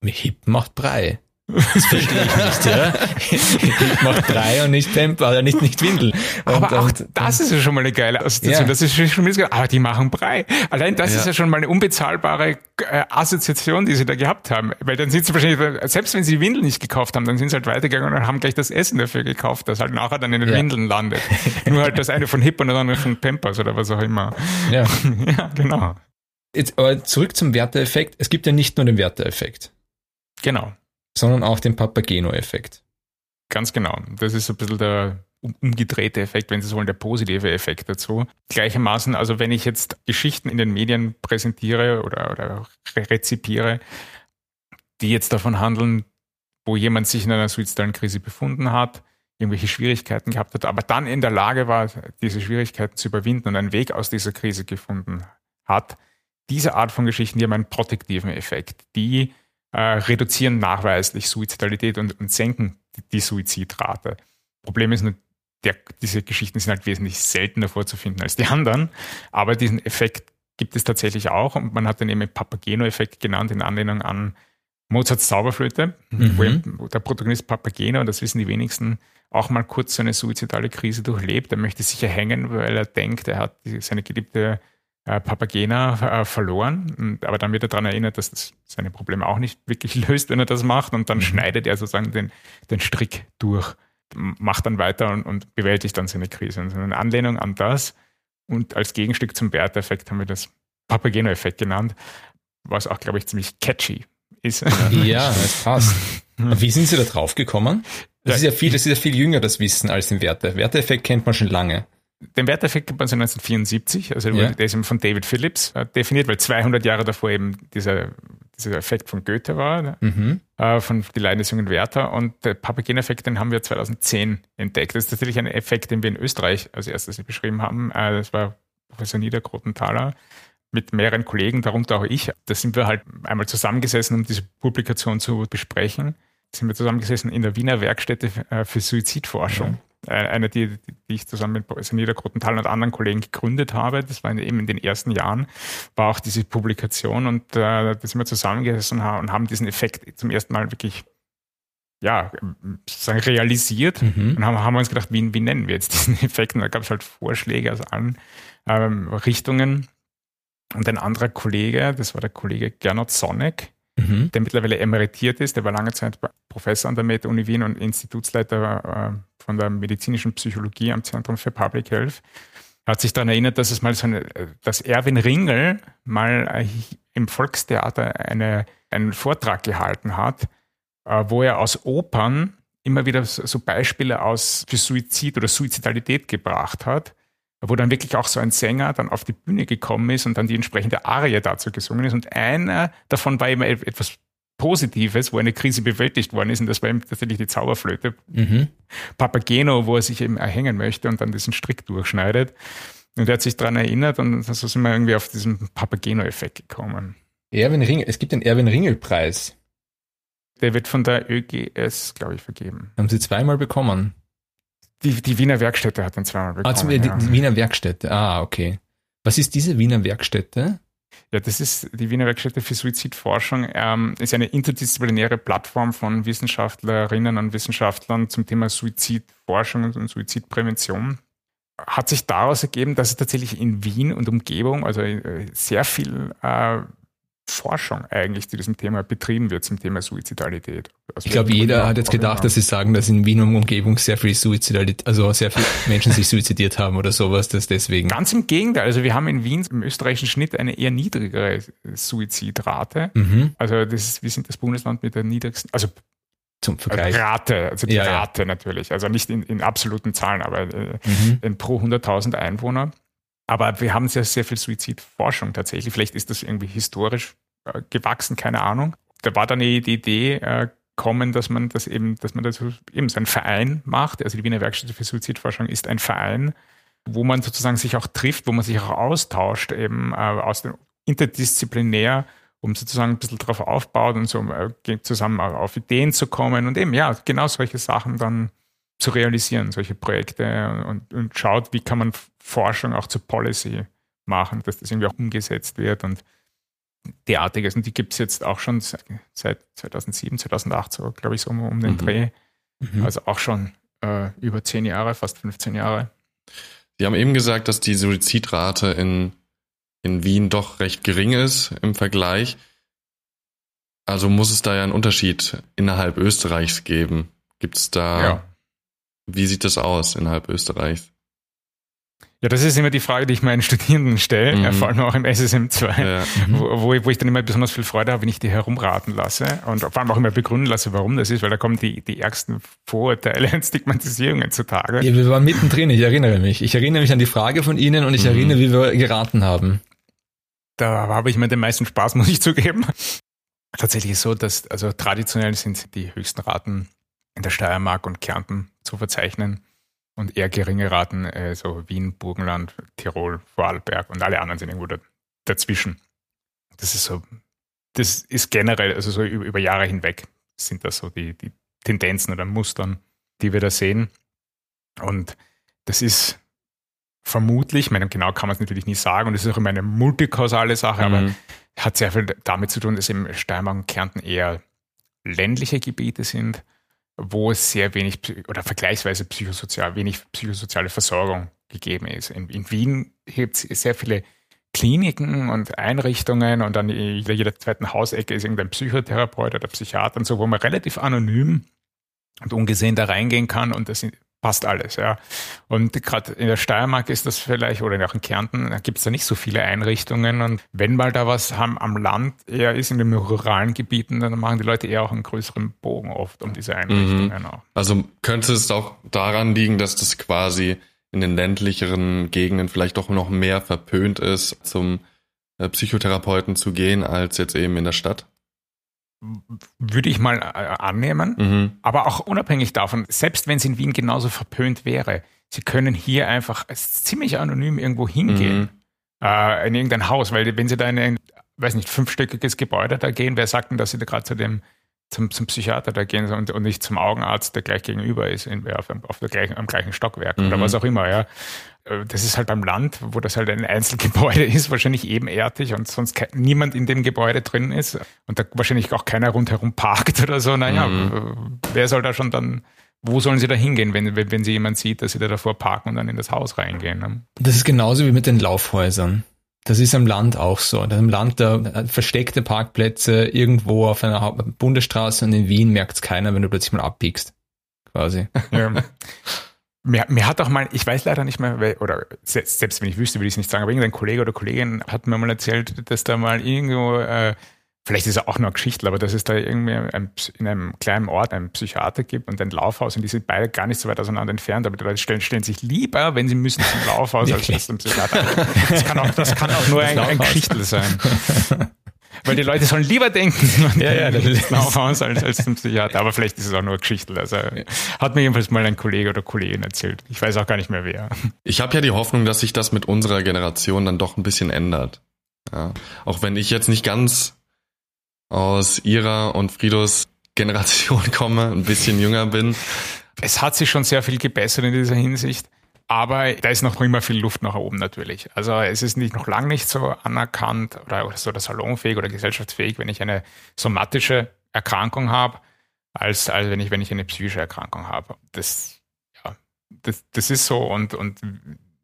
Hip macht Brei. Das verstehe ich nicht, ja. Ich mache drei und nicht Tempo, oder nicht, nicht Windel. Und, aber auch und, das ist ja schon mal eine geile Assoziation. Ja. Das ist schon mal, aber die machen Brei. Allein das ja. ist ja schon mal eine unbezahlbare äh, Assoziation, die sie da gehabt haben. Weil dann sind sie wahrscheinlich, selbst wenn sie die Windel nicht gekauft haben, dann sind sie halt weitergegangen und haben gleich das Essen dafür gekauft, das halt nachher dann in den ja. Windeln landet. Nur halt das eine von Hip und das andere von Pampers oder was auch immer. Ja, ja genau. Jetzt aber zurück zum Werteeffekt. Es gibt ja nicht nur den Werteeffekt. Genau sondern auch den Papageno-Effekt. Ganz genau. Das ist ein bisschen der umgedrehte Effekt, wenn Sie so wollen, der positive Effekt dazu. Gleichermaßen, also wenn ich jetzt Geschichten in den Medien präsentiere oder, oder rezipiere, die jetzt davon handeln, wo jemand sich in einer suizidalen Krise befunden hat, irgendwelche Schwierigkeiten gehabt hat, aber dann in der Lage war, diese Schwierigkeiten zu überwinden und einen Weg aus dieser Krise gefunden hat. Diese Art von Geschichten, die haben einen protektiven Effekt. Die äh, reduzieren nachweislich Suizidalität und, und senken die, die Suizidrate. Problem ist nur, der, diese Geschichten sind halt wesentlich seltener vorzufinden als die anderen, aber diesen Effekt gibt es tatsächlich auch und man hat den eben Papageno-Effekt genannt in Anlehnung an Mozarts Zauberflöte, mhm. wo der Protagonist Papageno, das wissen die wenigsten, auch mal kurz so eine suizidale Krise durchlebt. Er möchte sich erhängen, weil er denkt, er hat seine geliebte äh, Papagena äh, verloren. Aber dann wird er daran erinnert, dass das seine Probleme auch nicht wirklich löst, wenn er das macht. Und dann mhm. schneidet er sozusagen den, den Strick durch, macht dann weiter und, und bewältigt dann seine Krise. Und eine Anlehnung an das. Und als Gegenstück zum Bert-Effekt haben wir das Papageno-Effekt genannt, was auch, glaube ich, ziemlich catchy ist. Ja, das passt. Wie sind Sie da drauf gekommen? Das ist ja viel, das ist ja viel jünger, das Wissen, als den Werte. Werteffekt kennt man schon lange den Werteffekt gibt man seit 1974, also ja. der ist eben von David Phillips äh, definiert, weil 200 Jahre davor eben dieser, dieser Effekt von Goethe war, ne? mhm. äh, von Die Leiden des jungen Werther. Und der Papagen-Effekt, den haben wir 2010 entdeckt. Das ist tatsächlich ein Effekt, den wir in Österreich als erstes beschrieben haben. Äh, das war Professor Niedergrotenthaler mit mehreren Kollegen, darunter auch ich. Da sind wir halt einmal zusammengesessen, um diese Publikation zu besprechen. Da sind wir zusammengesessen in der Wiener Werkstätte äh, für Suizidforschung. Äh, eine, die, die ich zusammen mit Professor Niedergrottenthal und anderen Kollegen gegründet habe. Das war eben in den ersten Jahren, war auch diese Publikation und äh, da sind wir zusammengesessen und haben diesen Effekt zum ersten Mal wirklich ja, sozusagen realisiert mhm. und haben, haben uns gedacht, wie, wie nennen wir jetzt diesen Effekt? Und da gab es halt Vorschläge aus allen ähm, Richtungen. Und ein anderer Kollege, das war der Kollege Gernot Sonneck, mhm. der mittlerweile emeritiert ist. Der war lange Zeit Professor an der Meta-Uni Wien und Institutsleiter äh, von der medizinischen Psychologie am Zentrum für Public Health. Hat sich daran erinnert, dass es mal so eine, dass Erwin Ringel mal äh, im Volkstheater eine, einen Vortrag gehalten hat, äh, wo er aus Opern immer wieder so Beispiele aus für Suizid oder Suizidalität gebracht hat wo dann wirklich auch so ein Sänger dann auf die Bühne gekommen ist und dann die entsprechende Arie dazu gesungen ist. Und einer davon war immer etwas Positives, wo eine Krise bewältigt worden ist, und das war eben tatsächlich die Zauberflöte. Mhm. Papageno, wo er sich eben erhängen möchte und dann diesen Strick durchschneidet. Und er hat sich daran erinnert und so sind wir irgendwie auf diesen Papageno-Effekt gekommen. Erwin Ringel, es gibt den Erwin Ringel-Preis. Der wird von der ÖGS, glaube ich, vergeben. Haben Sie zweimal bekommen? Die, die Wiener Werkstätte hat den zweimal bekommen. Ah, die, ja. Wiener Werkstätte, ah, okay. Was ist diese Wiener Werkstätte? Ja, das ist die Wiener Werkstätte für Suizidforschung, ähm, ist eine interdisziplinäre Plattform von Wissenschaftlerinnen und Wissenschaftlern zum Thema Suizidforschung und Suizidprävention. Hat sich daraus ergeben, dass es tatsächlich in Wien und Umgebung, also äh, sehr viel äh, Forschung eigentlich zu diesem Thema betrieben wird, zum Thema Suizidalität. Also ich glaube, jeder hat jetzt gedacht, dass sie sagen, dass in Wien und Umgebung sehr viel Suizidalität, also sehr viele Menschen sich suizidiert haben oder sowas, dass deswegen. Ganz im Gegenteil. Also wir haben in Wien im österreichischen Schnitt eine eher niedrigere Suizidrate. Mhm. Also das ist, wir sind das Bundesland mit der niedrigsten, also zum Vergleich. Rate, also die ja, Rate ja. natürlich. Also nicht in, in absoluten Zahlen, aber äh, mhm. in pro 100.000 Einwohner. Aber wir haben sehr, sehr viel Suizidforschung tatsächlich. Vielleicht ist das irgendwie historisch gewachsen, keine Ahnung. Da war dann die, die Idee äh, kommen, dass man das eben, dass man das eben so einen Verein macht. Also die Wiener Werkstätte für Suizidforschung ist ein Verein, wo man sozusagen sich auch trifft, wo man sich auch austauscht, eben äh, aus dem interdisziplinär, um sozusagen ein bisschen darauf aufbaut und so äh, zusammen auf Ideen zu kommen und eben ja, genau solche Sachen dann zu realisieren, solche Projekte und, und schaut, wie kann man Forschung auch zur Policy machen, dass das irgendwie auch umgesetzt wird und derartiges. Und die gibt es jetzt auch schon seit 2007, 2008, so glaube ich, so um, um den mhm. Dreh. Mhm. Also auch schon äh, über zehn Jahre, fast 15 Jahre. Sie haben eben gesagt, dass die Suizidrate in, in Wien doch recht gering ist im Vergleich. Also muss es da ja einen Unterschied innerhalb Österreichs geben. Gibt es da, ja. wie sieht das aus innerhalb Österreichs? Ja, das ist immer die Frage, die ich meinen Studierenden stelle, mhm. vor allem auch im SSM 2, ja. wo, wo, ich, wo ich dann immer besonders viel Freude habe, wenn ich die herumraten lasse und vor allem auch immer begründen lasse, warum das ist, weil da kommen die, die ärgsten Vorurteile und Stigmatisierungen zutage. Ja, wir waren mittendrin, ich erinnere mich. Ich erinnere mich an die Frage von Ihnen und ich mhm. erinnere, wie wir geraten haben. Da habe ich mir den meisten Spaß, muss ich zugeben. Tatsächlich ist so, dass also traditionell sind die höchsten Raten in der Steiermark und Kärnten zu verzeichnen und eher geringe Raten, äh, so Wien, Burgenland, Tirol, Vorarlberg und alle anderen sind irgendwo da, dazwischen. Das ist so, das ist generell, also so über, über Jahre hinweg sind das so die, die Tendenzen oder Mustern, die wir da sehen. Und das ist vermutlich, ich meine, genau kann man es natürlich nie sagen, und es ist auch immer eine multikausale Sache, mhm. aber hat sehr viel damit zu tun, dass eben Steiermark und Kärnten eher ländliche Gebiete sind wo es sehr wenig oder vergleichsweise psychosozial, wenig psychosoziale Versorgung gegeben ist. In, in Wien gibt es sehr viele Kliniken und Einrichtungen und an jeder, jeder zweiten Hausecke ist irgendein Psychotherapeut oder Psychiater und so, wo man relativ anonym und ungesehen da reingehen kann und das passt alles, ja. Und gerade in der Steiermark ist das vielleicht, oder auch in Kärnten, da gibt es da nicht so viele Einrichtungen. Und wenn mal da was haben am Land eher ist, in den ruralen Gebieten, dann machen die Leute eher auch einen größeren Bogen oft um diese Einrichtungen mhm. auch. Also könnte es auch daran liegen, dass das quasi in den ländlicheren Gegenden vielleicht doch noch mehr verpönt ist, zum äh, Psychotherapeuten zu gehen, als jetzt eben in der Stadt? Würde ich mal äh, annehmen. Mhm. Aber auch unabhängig davon, selbst wenn es in Wien genauso verpönt wäre, sie können hier einfach ziemlich anonym irgendwo hingehen, mhm. äh, in irgendein Haus, weil wenn sie da in ein, weiß nicht, fünfstöckiges Gebäude da gehen, wer sagt denn, dass sie da gerade zu dem zum, zum Psychiater da gehen und, und nicht zum Augenarzt, der gleich gegenüber ist, in, auf, auf der gleichen, am gleichen Stockwerk mhm. oder was auch immer, ja. Äh, das ist halt beim Land, wo das halt ein Einzelgebäude ist, wahrscheinlich ebenerdig und sonst kein, niemand in dem Gebäude drin ist und da wahrscheinlich auch keiner rundherum parkt oder so. Naja, mhm. wer soll da schon dann, wo sollen sie da hingehen, wenn, wenn, wenn sie jemand sieht, dass sie da davor parken und dann in das Haus reingehen? Ne? Das ist genauso wie mit den Laufhäusern. Das ist am Land auch so. Im Land da versteckte Parkplätze irgendwo auf einer Bundesstraße und in Wien merkt es keiner, wenn du plötzlich mal abbiegst. Quasi. Ja. Mir, mir hat auch mal, ich weiß leider nicht mehr, oder selbst, selbst wenn ich wüsste, würde ich es nicht sagen, aber irgendein Kollege oder Kollegin hat mir mal erzählt, dass da mal irgendwo, äh, vielleicht ist er auch nur eine Geschichte, aber dass es da irgendwie ein, in einem kleinen Ort einen Psychiater gibt und ein Laufhaus und die sind beide gar nicht so weit auseinander entfernt, aber die Leute stellen, stellen sich lieber, wenn sie müssen, zum Laufhaus als zum Psychiater. Das kann auch, das kann auch nur ein, ein Geschichtel sein. Weil die Leute sollen lieber denken ja, ja, das ist Laufhaus als, als zum Psychiater. Aber vielleicht ist es auch nur Geschichte. Also hat mir jedenfalls mal ein Kollege oder Kollegin erzählt. Ich weiß auch gar nicht mehr wer. Ich habe ja die Hoffnung, dass sich das mit unserer Generation dann doch ein bisschen ändert. Ja. Auch wenn ich jetzt nicht ganz aus ihrer und Fridos Generation komme, ein bisschen jünger bin. Es hat sich schon sehr viel gebessert in dieser Hinsicht. Aber da ist noch immer viel Luft nach oben natürlich. Also es ist nicht noch lange nicht so anerkannt oder, oder so oder salonfähig oder gesellschaftsfähig, wenn ich eine somatische Erkrankung habe, als, als wenn ich, wenn ich eine psychische Erkrankung habe. Das, ja, das, das ist so und, und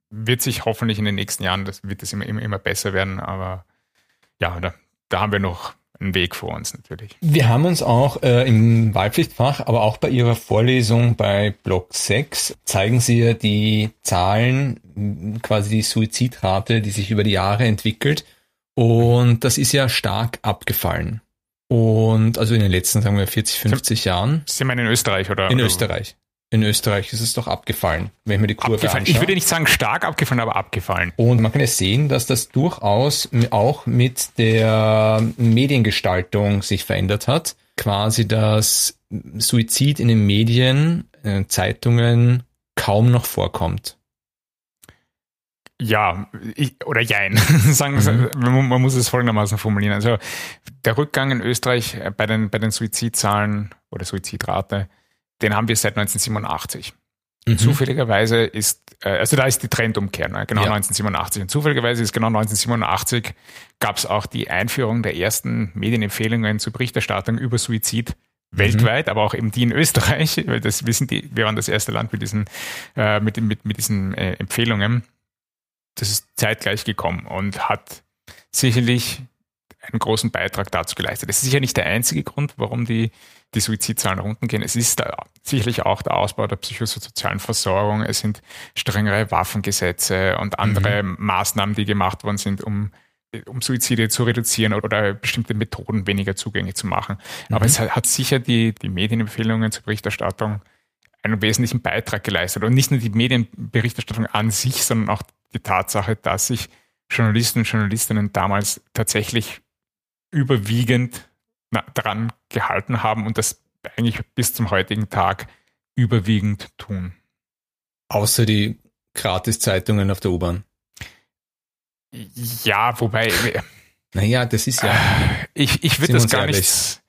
wird sich hoffentlich in den nächsten Jahren, das wird es immer, immer, immer besser werden, aber ja, da, da haben wir noch einen Weg vor uns natürlich. Wir haben uns auch äh, im Wahlpflichtfach, aber auch bei Ihrer Vorlesung bei Block 6 zeigen Sie ja die Zahlen, quasi die Suizidrate, die sich über die Jahre entwickelt. Und das ist ja stark abgefallen. Und also in den letzten, sagen wir, 40, 50 Jahren. Sie meinen in Österreich oder? In Österreich. In Österreich ist es doch abgefallen, wenn ich mir die Kurve abgefallen. anschaue. Ich würde nicht sagen stark abgefallen, aber abgefallen. Und man kann ja sehen, dass das durchaus auch mit der Mediengestaltung sich verändert hat. Quasi, dass Suizid in den Medien, in äh, Zeitungen kaum noch vorkommt. Ja, ich, oder jein. Sagen mhm. man, man muss es folgendermaßen formulieren. Also der Rückgang in Österreich bei den, bei den Suizidzahlen oder Suizidrate den haben wir seit 1987. Mhm. Zufälligerweise ist, äh, also da ist die Trendumkehr, ne? genau ja. 1987. Und zufälligerweise ist genau 1987 gab es auch die Einführung der ersten Medienempfehlungen zur Berichterstattung über Suizid mhm. weltweit, aber auch eben die in Österreich, weil das wissen die, wir waren das erste Land mit diesen, äh, mit, mit, mit diesen äh, Empfehlungen. Das ist zeitgleich gekommen und hat sicherlich einen großen Beitrag dazu geleistet. Das ist sicher nicht der einzige Grund, warum die, die Suizidzahlen runtergehen. Es ist da sicherlich auch der Ausbau der psychosozialen Versorgung. Es sind strengere Waffengesetze und andere mhm. Maßnahmen, die gemacht worden sind, um um Suizide zu reduzieren oder bestimmte Methoden weniger zugänglich zu machen. Mhm. Aber es hat sicher die, die Medienempfehlungen zur Berichterstattung einen wesentlichen Beitrag geleistet. Und nicht nur die Medienberichterstattung an sich, sondern auch die Tatsache, dass sich Journalisten und Journalistinnen damals tatsächlich überwiegend daran gehalten haben und das eigentlich bis zum heutigen Tag überwiegend tun. Außer die Gratiszeitungen auf der U-Bahn. Ja, wobei. Naja, das ist ja. Ich, ich würde das gar ehrlich. nicht.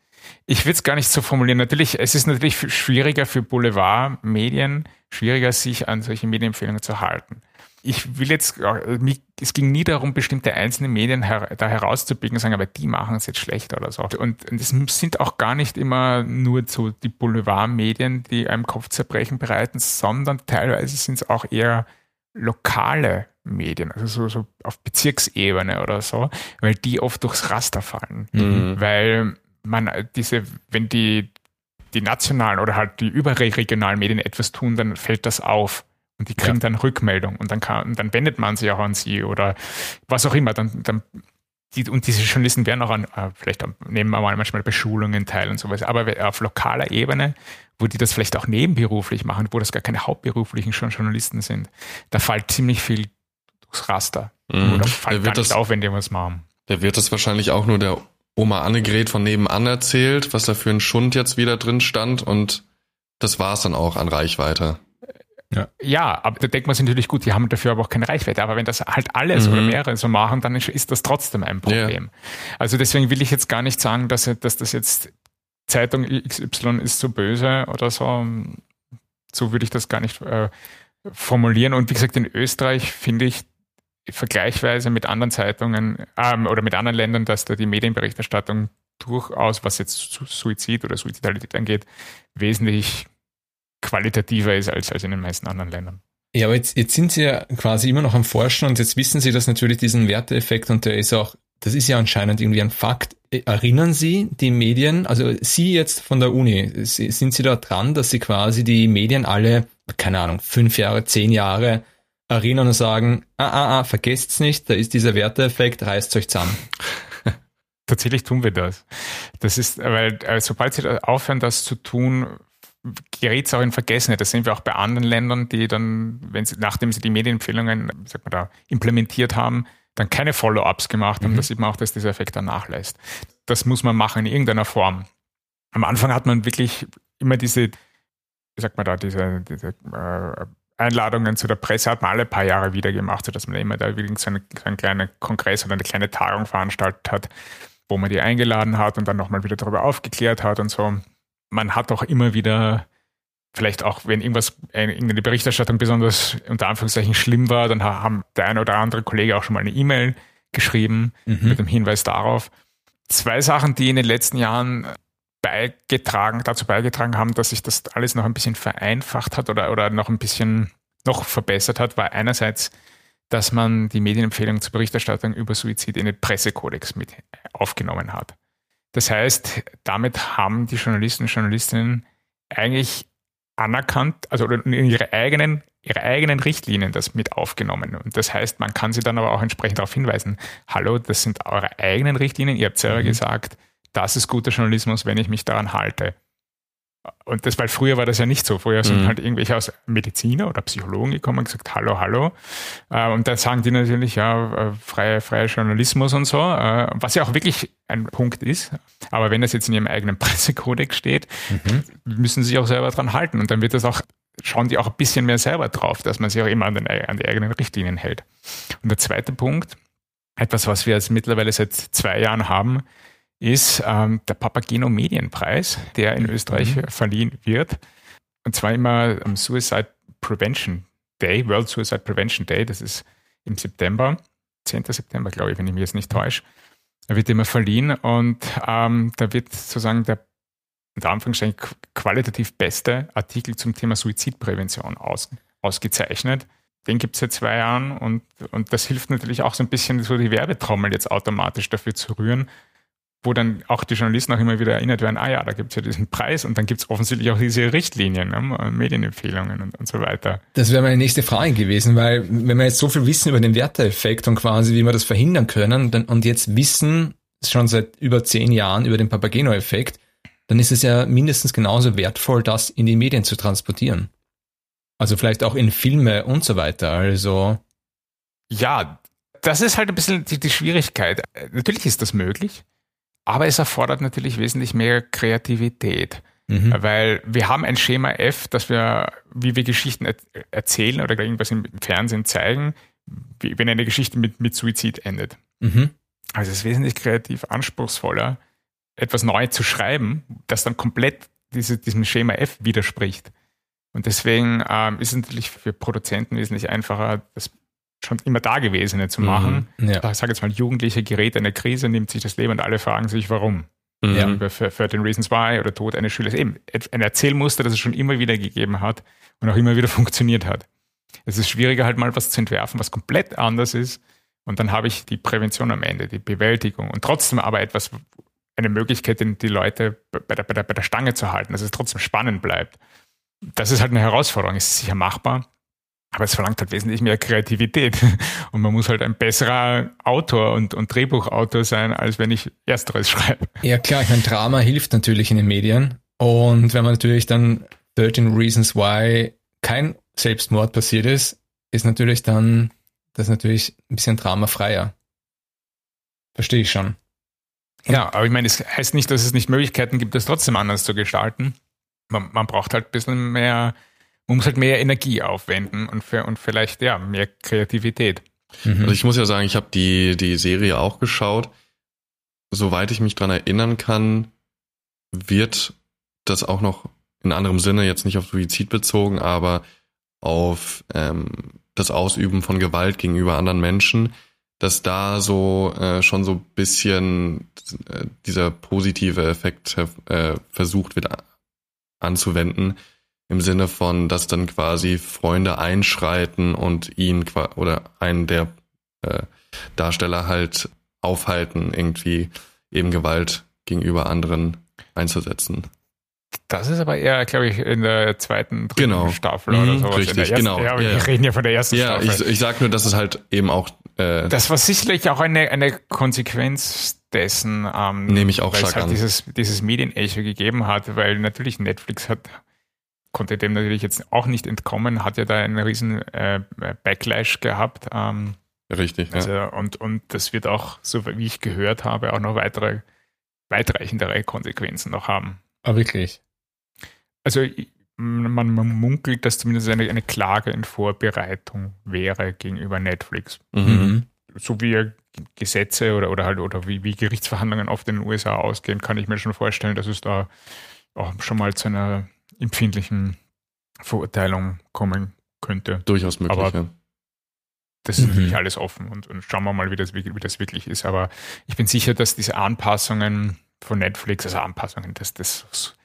Ich würde es gar nicht so formulieren. Natürlich, es ist natürlich schwieriger für Boulevardmedien, schwieriger sich an solche Medienempfehlungen zu halten ich will jetzt, äh, es ging nie darum, bestimmte einzelne Medien her, da herauszupicken und sagen, aber die machen es jetzt schlecht oder so. Und, und es sind auch gar nicht immer nur so die Boulevardmedien, die einem Kopfzerbrechen bereiten, sondern teilweise sind es auch eher lokale Medien, also so, so auf Bezirksebene oder so, weil die oft durchs Raster fallen. Mhm. Weil man diese, wenn die, die nationalen oder halt die überregionalen Medien etwas tun, dann fällt das auf. Und die kriegen ja. dann Rückmeldung und dann kann, dann wendet man sich auch an sie oder was auch immer. Dann, dann die, und diese Journalisten werden auch an, äh, vielleicht nehmen wir mal manchmal bei Schulungen teil und sowas, aber auf lokaler Ebene, wo die das vielleicht auch nebenberuflich machen, wo das gar keine hauptberuflichen Journalisten sind, da fällt ziemlich viel durchs Raster. Mhm. Oder fällt gar nicht auf, wenn die was machen. Da wird das wahrscheinlich auch nur der Oma Annegret von nebenan erzählt, was da für ein Schund jetzt wieder drin stand und das war's dann auch an Reichweite. Ja. ja, aber da denkt man sich natürlich gut, die haben dafür aber auch keine Reichweite. Aber wenn das halt alles mhm. oder mehrere so machen, dann ist das trotzdem ein Problem. Ja. Also deswegen will ich jetzt gar nicht sagen, dass, dass das jetzt Zeitung XY ist so böse oder so. So würde ich das gar nicht äh, formulieren. Und wie gesagt, in Österreich finde ich vergleichsweise mit anderen Zeitungen ähm, oder mit anderen Ländern, dass da die Medienberichterstattung durchaus, was jetzt Suizid oder Suizidalität angeht, wesentlich qualitativer ist als, als in den meisten anderen Ländern. Ja, aber jetzt, jetzt sind Sie ja quasi immer noch am Forschen und jetzt wissen Sie, dass natürlich diesen Werteeffekt und der ist auch, das ist ja anscheinend irgendwie ein Fakt. Erinnern Sie die Medien, also Sie jetzt von der Uni, sind Sie da dran, dass Sie quasi die Medien alle, keine Ahnung, fünf Jahre, zehn Jahre erinnern und sagen, ah, ah, ah, vergesst's nicht, da ist dieser Werteeffekt, reißt euch zusammen. Tatsächlich tun wir das. Das ist, weil äh, sobald sie aufhören, das zu tun, gerät es auch in Vergessenheit. Das sehen wir auch bei anderen Ländern, die dann, wenn sie, nachdem sie die Medienempfehlungen, sagt man da, implementiert haben, dann keine Follow-ups gemacht haben. Mhm. Da sieht man auch, dass dieser Effekt dann nachlässt. Das muss man machen in irgendeiner Form. Am Anfang hat man wirklich immer diese, wie sagt man da, diese, diese äh, Einladungen zu der Presse hat man alle paar Jahre wieder gemacht, sodass man immer da wirklich so, eine, so einen kleinen Kongress oder eine kleine Tagung veranstaltet hat, wo man die eingeladen hat und dann nochmal wieder darüber aufgeklärt hat und so man hat auch immer wieder vielleicht auch, wenn irgendwas, irgendeine Berichterstattung besonders unter Anführungszeichen schlimm war, dann haben der eine oder andere Kollege auch schon mal eine E-Mail geschrieben mhm. mit dem Hinweis darauf. Zwei Sachen, die in den letzten Jahren beigetragen, dazu beigetragen haben, dass sich das alles noch ein bisschen vereinfacht hat oder, oder noch ein bisschen noch verbessert hat, war einerseits, dass man die Medienempfehlung zur Berichterstattung über Suizid in den Pressekodex mit aufgenommen hat. Das heißt, damit haben die Journalisten und Journalistinnen eigentlich anerkannt, also in ihre eigenen, ihre eigenen Richtlinien das mit aufgenommen. Und das heißt, man kann sie dann aber auch entsprechend darauf hinweisen, hallo, das sind eure eigenen Richtlinien, ihr habt selber mhm. gesagt, das ist guter Journalismus, wenn ich mich daran halte. Und das, weil früher war das ja nicht so. Früher sind mhm. halt irgendwelche aus Mediziner oder Psychologen gekommen und gesagt, hallo, hallo. Äh, und dann sagen die natürlich, ja, äh, freie, freie Journalismus und so, äh, was ja auch wirklich ein Punkt ist. Aber wenn das jetzt in ihrem eigenen Pressekodex steht, mhm. müssen sie sich auch selber dran halten. Und dann wird das auch, schauen die auch ein bisschen mehr selber drauf, dass man sich auch immer an, den, an die eigenen Richtlinien hält. Und der zweite Punkt, etwas, was wir jetzt mittlerweile seit zwei Jahren haben, ist ähm, der Papageno Medienpreis, der in Österreich mhm. verliehen wird. Und zwar immer am Suicide Prevention Day, World Suicide Prevention Day, das ist im September, 10. September, glaube ich, wenn ich mich jetzt nicht täusche. Er wird immer verliehen und ähm, da wird sozusagen der unter Anführungszeichen qualitativ beste Artikel zum Thema Suizidprävention aus, ausgezeichnet. Den gibt es seit zwei Jahren und, und das hilft natürlich auch so ein bisschen, so die Werbetrommel jetzt automatisch dafür zu rühren, wo dann auch die Journalisten auch immer wieder erinnert werden, ah ja, da gibt es ja diesen Preis und dann gibt es offensichtlich auch diese Richtlinien, ne, Medienempfehlungen und, und so weiter. Das wäre meine nächste Frage gewesen, weil wenn wir jetzt so viel wissen über den Werteeffekt und quasi, wie wir das verhindern können dann, und jetzt wissen schon seit über zehn Jahren über den Papageno-Effekt, dann ist es ja mindestens genauso wertvoll, das in die Medien zu transportieren. Also vielleicht auch in Filme und so weiter. Also ja, das ist halt ein bisschen die, die Schwierigkeit. Natürlich ist das möglich. Aber es erfordert natürlich wesentlich mehr Kreativität. Mhm. Weil wir haben ein Schema F, dass wir, wie wir Geschichten er erzählen oder irgendwas im Fernsehen zeigen, wie, wenn eine Geschichte mit, mit Suizid endet. Mhm. Also es ist wesentlich kreativ anspruchsvoller, etwas neu zu schreiben, das dann komplett diese, diesem Schema F widerspricht. Und deswegen ähm, ist es natürlich für Produzenten wesentlich einfacher, das schon immer Dagewesene zu machen. Mhm, ja. Ich sage jetzt mal, Jugendliche gerät eine Krise, nimmt sich das Leben und alle fragen sich, warum. Mhm. Ja, über 13 Reasons Why oder Tod eines Schülers. Eben ein Erzählmuster, das es schon immer wieder gegeben hat und auch immer wieder funktioniert hat. Es ist schwieriger, halt mal was zu entwerfen, was komplett anders ist. Und dann habe ich die Prävention am Ende, die Bewältigung und trotzdem aber etwas, eine Möglichkeit, die Leute bei der, bei der, bei der Stange zu halten, dass es trotzdem spannend bleibt. Das ist halt eine Herausforderung. Es ist sicher machbar, aber es verlangt halt wesentlich mehr Kreativität. Und man muss halt ein besserer Autor und, und Drehbuchautor sein, als wenn ich Ersteres schreibe. Ja klar, ich meine, Drama hilft natürlich in den Medien. Und wenn man natürlich dann 13 Reasons Why kein Selbstmord passiert ist, ist natürlich dann das natürlich ein bisschen dramafreier. Verstehe ich schon. Ja, aber ich meine, es heißt nicht, dass es nicht Möglichkeiten gibt, das trotzdem anders zu gestalten. Man, man braucht halt ein bisschen mehr man muss halt mehr Energie aufwenden und, für, und vielleicht ja mehr Kreativität. Mhm. Also ich muss ja sagen, ich habe die, die Serie auch geschaut. Soweit ich mich dran erinnern kann, wird das auch noch in anderem Sinne, jetzt nicht auf Suizid bezogen, aber auf ähm, das Ausüben von Gewalt gegenüber anderen Menschen, dass da so äh, schon so bisschen äh, dieser positive Effekt äh, versucht wird anzuwenden, im Sinne von, dass dann quasi Freunde einschreiten und ihn oder einen der äh, Darsteller halt aufhalten, irgendwie eben Gewalt gegenüber anderen einzusetzen. Das ist aber eher, glaube ich, in der zweiten, dritten genau. Staffel oder mhm, sowas. Richtig, ersten, genau. Ja, ja, wir reden ja von der ersten ja, Staffel. Ja, ich, ich sag nur, dass es halt eben auch. Äh, das war sicherlich auch eine, eine Konsequenz dessen, ähm, nehme ich auch weil es halt an. dieses, dieses Medienecho gegeben hat, weil natürlich Netflix hat konnte dem natürlich jetzt auch nicht entkommen, hat ja da einen riesen äh, Backlash gehabt. Ähm, Richtig. Also, ja. und, und das wird auch, so wie ich gehört habe, auch noch weitere, weitreichendere Konsequenzen noch haben. Aber ah, wirklich? Also man, man munkelt, dass zumindest eine, eine Klage in Vorbereitung wäre gegenüber Netflix. Mhm. mhm. So wie Gesetze oder, oder halt oder wie, wie Gerichtsverhandlungen oft in den USA ausgehen, kann ich mir schon vorstellen, dass es da auch schon mal zu einer empfindlichen Verurteilung kommen könnte. Durchaus möglich, Aber ja. Das ist Mhm. natürlich alles offen und, und schauen wir mal, wie das, wie, wie das wirklich ist. Aber ich bin sicher, dass diese Anpassungen von Netflix, also Anpassungen, dass das,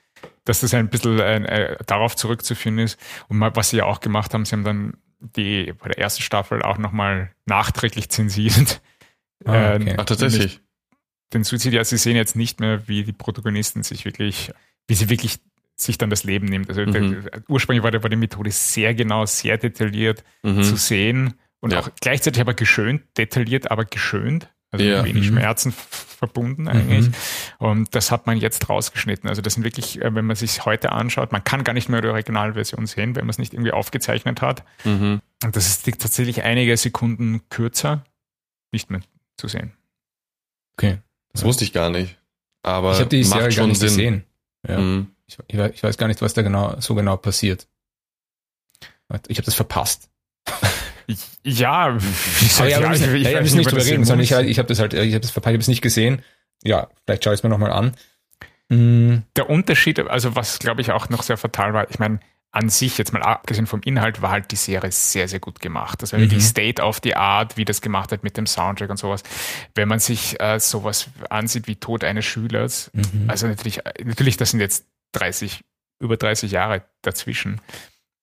dass das ein bisschen äh, äh, darauf zurückzuführen ist. Und mal, was sie ja auch gemacht haben, sie haben dann die bei der ersten Staffel auch nochmal nachträglich zensiert. Ah, Äh, okay. Ach, tatsächlich. den Suizid, ja, sie sehen jetzt nicht mehr, wie die Protagonisten sich wirklich, wie sie wirklich sich dann das Leben nimmt. Also Mhm. der, ursprünglich war, der, war die Methode sehr genau, sehr detailliert Mhm. zu sehen und Ja. auch gleichzeitig aber geschönt, detailliert, aber geschönt. Also Ja. mit wenig Mhm. Schmerzen verbunden eigentlich. Mhm. Und das hat man jetzt rausgeschnitten. Also das sind wirklich, äh, wenn man sich heute anschaut, man kann gar nicht mehr die Originalversion sehen, wenn man es nicht irgendwie aufgezeichnet hat. Mhm. Und das ist tatsächlich einige Sekunden kürzer, nicht mehr zu sehen. Okay. Das wusste ich gar nicht. Aber Ich habe die macht Serie gar schon nicht Sinn. gesehen. Ja. Mhm. Ich, ich, weiß- ich gar nicht, was da genau so genau passiert. Ich habe das verpasst. Ich, ja, Aber ja, wir müssen, ja, ja, wir müssen nicht drüber reden, sondern ich, halt- ich habe das halt, ich habe das verpasst, ich habe es nicht gesehen. Ja, vielleicht schaue ich es mir nochmal an. Mm, der Unterschied, also was glaube ich auch noch sehr fatal war, ich meine, an sich, jetzt mal abgesehen vom Inhalt, war halt die Serie sehr, sehr gut gemacht. Das war Mhm. wirklich State of the Art, wie das gemacht hat mit dem Soundtrack und sowas. Wenn man sich äh, sowas ansieht wie Tod eines Schülers, mhm. also natürlich, natürlich, das sind jetzt 30, über 30 Jahre dazwischen,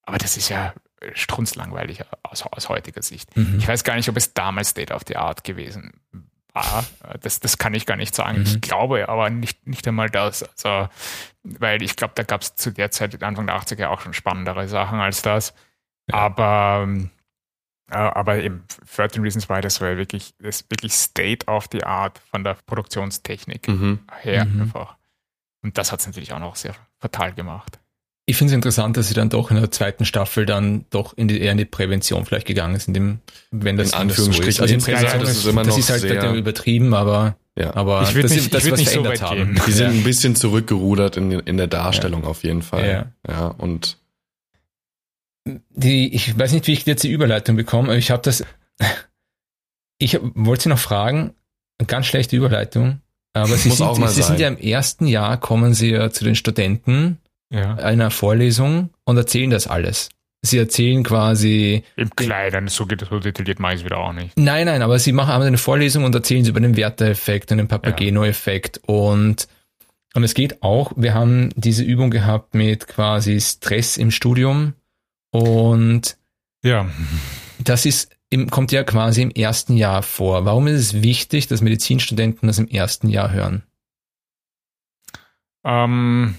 aber das ist ja strunzlangweilig aus, aus heutiger Sicht. Mhm. Ich weiß gar nicht, ob es damals State of the Art gewesen war. Das, das kann ich gar nicht sagen. Mhm. Ich glaube aber nicht, nicht einmal das. Also, weil ich glaube, da gab es zu der Zeit, Anfang der 80er, auch schon spannendere Sachen als das. Ja. Aber, äh, aber eben 13 Reasons Why, das war ja wirklich, das wirklich State of the Art von der Produktionstechnik Mhm. her Mhm. einfach. Und das hat es natürlich auch noch sehr fatal gemacht. Ich finde es interessant, dass sie dann doch in der zweiten Staffel dann doch in die, eher in die Prävention vielleicht gegangen sind, dem, wenn das In so Anführungsstrichen. ist. Also in Prävention das ist immer das noch ist halt sehr- übertrieben, aber, Ja. aber Ich würd das nicht- ist das, ich würd nicht so weit haben. gehen. Die sind Ja. ein bisschen zurückgerudert in, in der Darstellung auf jeden Fall. Ja. ja und Die, ich weiß nicht, wie ich jetzt die Überleitung bekomme, aber ich habe das. Ich wollte Sie noch fragen, eine ganz schlechte Überleitung, aber Sie, sind, auch mal Sie sind ja im ersten Jahr, kommen Sie ja zu den Studenten Ja. einer Vorlesung und erzählen das alles. Sie erzählen quasi, Im Kleinen, so, geht- so detailliert mache ich es wieder auch nicht. nein, nein, aber Sie machen einmal eine Vorlesung und erzählen Sie über den Werther-Effekt und den Papageno-Effekt und und es geht auch, wir haben diese Übung gehabt mit quasi Stress im Studium und Ja. Das ist, im, kommt ja quasi im ersten Jahr vor. Warum ist es wichtig, dass Medizinstudenten das im ersten Jahr hören? Ähm,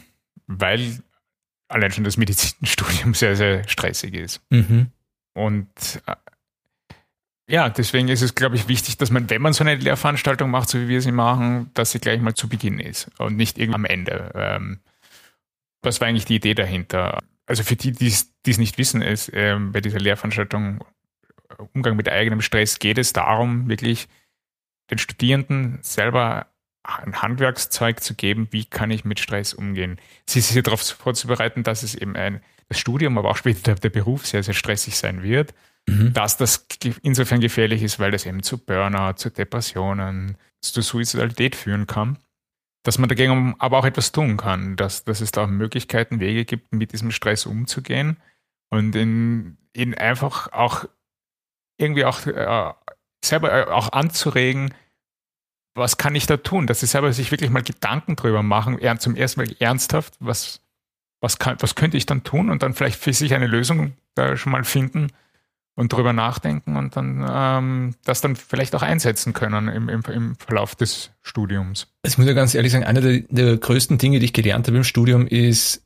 weil allein schon das Medizinstudium sehr, sehr stressig ist. Mhm. Und äh, ja, deswegen ist es, glaube ich, wichtig, dass man, wenn man so eine Lehrveranstaltung macht, so wie wir sie machen, dass sie gleich mal zu Beginn ist und nicht irgendwie am Ende. Ähm, was war eigentlich die Idee dahinter? Also für die, die es nicht wissen, ist ähm, bei dieser Lehrveranstaltung Umgang mit eigenem Stress geht es darum, wirklich den Studierenden selber ein Handwerkszeug zu geben, wie kann ich mit Stress umgehen. Sie ist hier darauf vorzubereiten, dass es eben ein, das Studium, aber auch später der, Beruf sehr, sehr stressig sein wird, Mhm. dass das insofern gefährlich ist, weil das eben zu Burnout, zu Depressionen, zu Suizidalität führen kann. Dass man dagegen aber auch etwas tun kann, dass, dass es da Möglichkeiten, Wege gibt, mit diesem Stress umzugehen und ihn, ihn einfach auch irgendwie auch äh, selber äh, auch anzuregen, was kann ich da tun, dass sie selber sich wirklich mal Gedanken drüber machen, zum ersten Mal ernsthaft, was, was, kann, was könnte ich dann tun und dann vielleicht für sich eine Lösung da schon mal finden und drüber nachdenken und dann ähm, das dann vielleicht auch einsetzen können im, im, im Verlauf des Studiums. Ich muss ja ganz ehrlich sagen, einer der, der größten Dinge, die ich gelernt habe im Studium, ist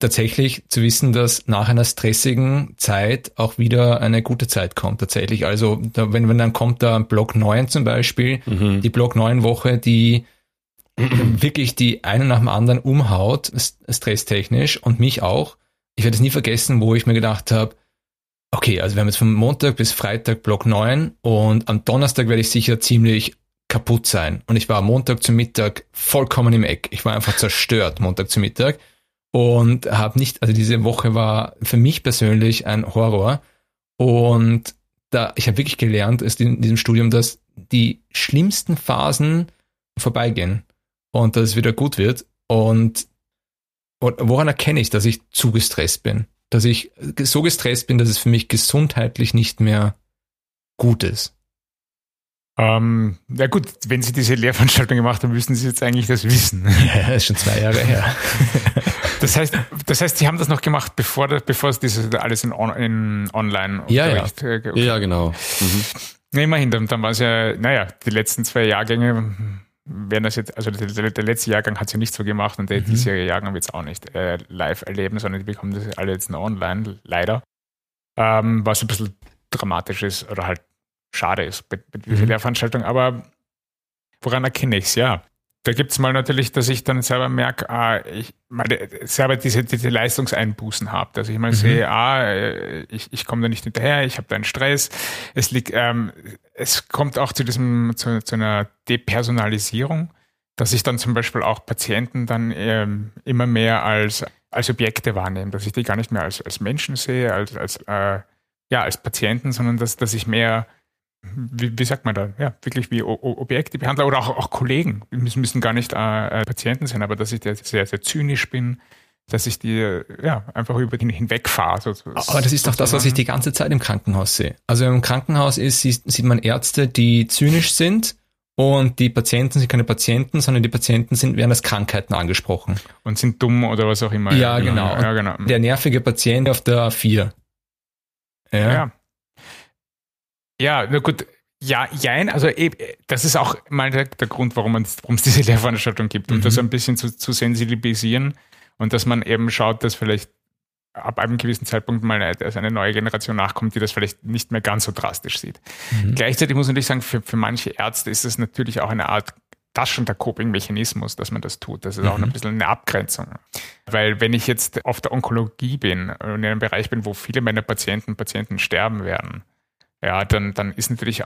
tatsächlich zu wissen, dass nach einer stressigen Zeit auch wieder eine gute Zeit kommt. Tatsächlich. Also da, wenn, wenn dann kommt da Block 9 zum Beispiel, Mhm. die Block 9 Woche, die wirklich die eine nach dem anderen umhaut, st- stresstechnisch und mich auch. Ich werde es nie vergessen, wo ich mir gedacht habe, okay, also wir haben jetzt von Montag bis Freitag Block 9 und am Donnerstag werde ich sicher ziemlich kaputt sein. Und ich war Montag zum Mittag vollkommen im Eck. Ich war einfach zerstört Montag zum Mittag und habe nicht, also diese Woche war für mich persönlich ein Horror. Und da, ich habe wirklich gelernt ist in diesem Studium, dass die schlimmsten Phasen vorbeigehen und dass es wieder gut wird. Und, und woran erkenne ich, dass ich zu gestresst bin? dass ich so gestresst bin, dass es für mich gesundheitlich nicht mehr gut ist? Ähm, na gut, wenn Sie diese Lehrveranstaltung gemacht haben, müssen Sie jetzt eigentlich das wissen. Ja, das ist schon zwei Jahre her. Das heißt, das heißt, Sie haben das noch gemacht, bevor, bevor es dieses alles in, on, in online Ja, ja. okay. Ja, genau. Mhm. Ja, immerhin, dann, dann war es ja, naja, die letzten zwei Jahrgänge werden das jetzt, also der, der, der letzte Jahrgang hat es ja nicht so gemacht und der Mhm. diesjährige Jahrgang wird es auch nicht äh, live erleben, sondern die bekommen das alle jetzt nur online, leider. Ähm, was ein bisschen dramatisch ist oder halt schade ist bei, bei dieser Mhm. Lehrveranstaltung. Aber woran erkenne ich es? Ja. Da gibt es mal natürlich, dass ich dann selber merke, ah, ich meine, selber diese, diese Leistungseinbußen habe, dass ich mal Mhm. sehe, ah, ich, ich komme da nicht hinterher, ich habe da einen Stress. Es liegt, ähm, es kommt auch zu diesem, zu, zu einer Depersonalisierung, dass ich dann zum Beispiel auch Patienten dann ähm, immer mehr als, als Objekte wahrnehme, dass ich die gar nicht mehr als, als Menschen sehe, als, als, äh, ja, als Patienten, sondern dass, dass ich mehr wie, wie sagt man da, ja, wirklich wie o o Objekte behandle oder auch, auch Kollegen. Die müssen, gar nicht äh, äh, Patienten sein, aber dass ich da sehr, sehr zynisch bin, dass ich die ja, einfach über den hinwegfahre. So, so- Aber das ist doch das, was ich die ganze Zeit im Krankenhaus sehe. Also im Krankenhaus ist, sieht, man Ärzte, die zynisch sind und die Patienten sind keine Patienten, sondern die Patienten sind, werden als Krankheiten angesprochen. und sind dumm oder was auch immer. Ja, genau. Ja, genau. Der nervige Patient auf der 4. Ja. Ja. Ja, na gut. Ja, jein, also eben, das ist auch mal der, der Grund, warum es diese Lehrveranstaltung gibt, um Mhm. das ein bisschen zu, zu sensibilisieren und dass man eben schaut, dass vielleicht ab einem gewissen Zeitpunkt mal eine, dass eine neue Generation nachkommt, die das vielleicht nicht mehr ganz so drastisch sieht. Mhm. Gleichzeitig muss man natürlich sagen, für, für manche Ärzte ist es natürlich auch eine Art taschender Coping-Mechanismus, dass man das tut. Das ist auch Mhm. ein bisschen eine Abgrenzung. Weil wenn ich jetzt auf der Onkologie bin und in einem Bereich bin, wo viele meiner Patienten Patienten sterben werden, ja, dann, dann ist natürlich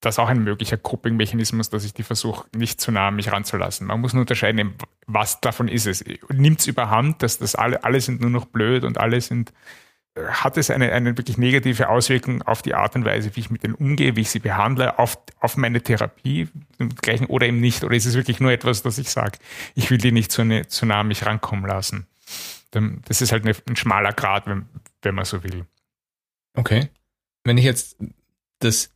das auch ein möglicher Coping-Mechanismus, dass ich die versuche, nicht zu nah an mich ranzulassen. Man muss nur unterscheiden, was davon ist es. Nimmt es überhand, dass das alle, alle sind nur noch blöd und alle sind, äh, hat es eine, eine wirklich negative Auswirkung auf die Art und Weise, wie ich mit denen umgehe, wie ich sie behandle, auf, auf meine Therapie gleichen oder eben nicht? Oder ist es wirklich nur etwas, dass ich sage, ich will die nicht zu, ne, zu nah an mich rankommen lassen? Das ist halt eine, ein schmaler Grad, wenn, wenn man so will. Okay. Wenn ich jetzt das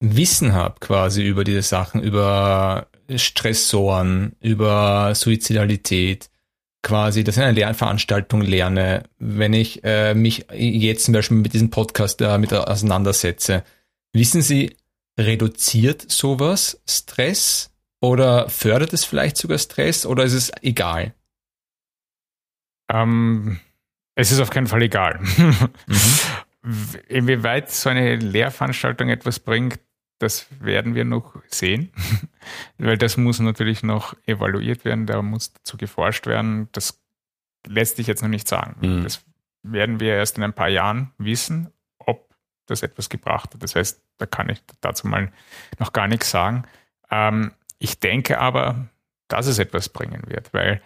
Wissen habe quasi über diese Sachen, über Stressoren, über Suizidalität, quasi, das in einer Lernveranstaltung lerne, wenn ich äh, mich jetzt zum Beispiel mit diesem Podcast damit auseinandersetze, wissen Sie, reduziert sowas Stress oder fördert es vielleicht sogar Stress oder ist es egal? Ähm, es ist auf keinen Fall egal. Mhm. Inwieweit so eine Lehrveranstaltung etwas bringt, das werden wir noch sehen, weil das muss natürlich noch evaluiert werden, da muss dazu geforscht werden. Das lässt sich jetzt noch nicht sagen. Mhm. Das werden wir erst in ein paar Jahren wissen, ob das etwas gebracht hat. Das heißt, da kann ich dazu mal noch gar nichts sagen. Ähm, ich denke aber, dass es etwas bringen wird, weil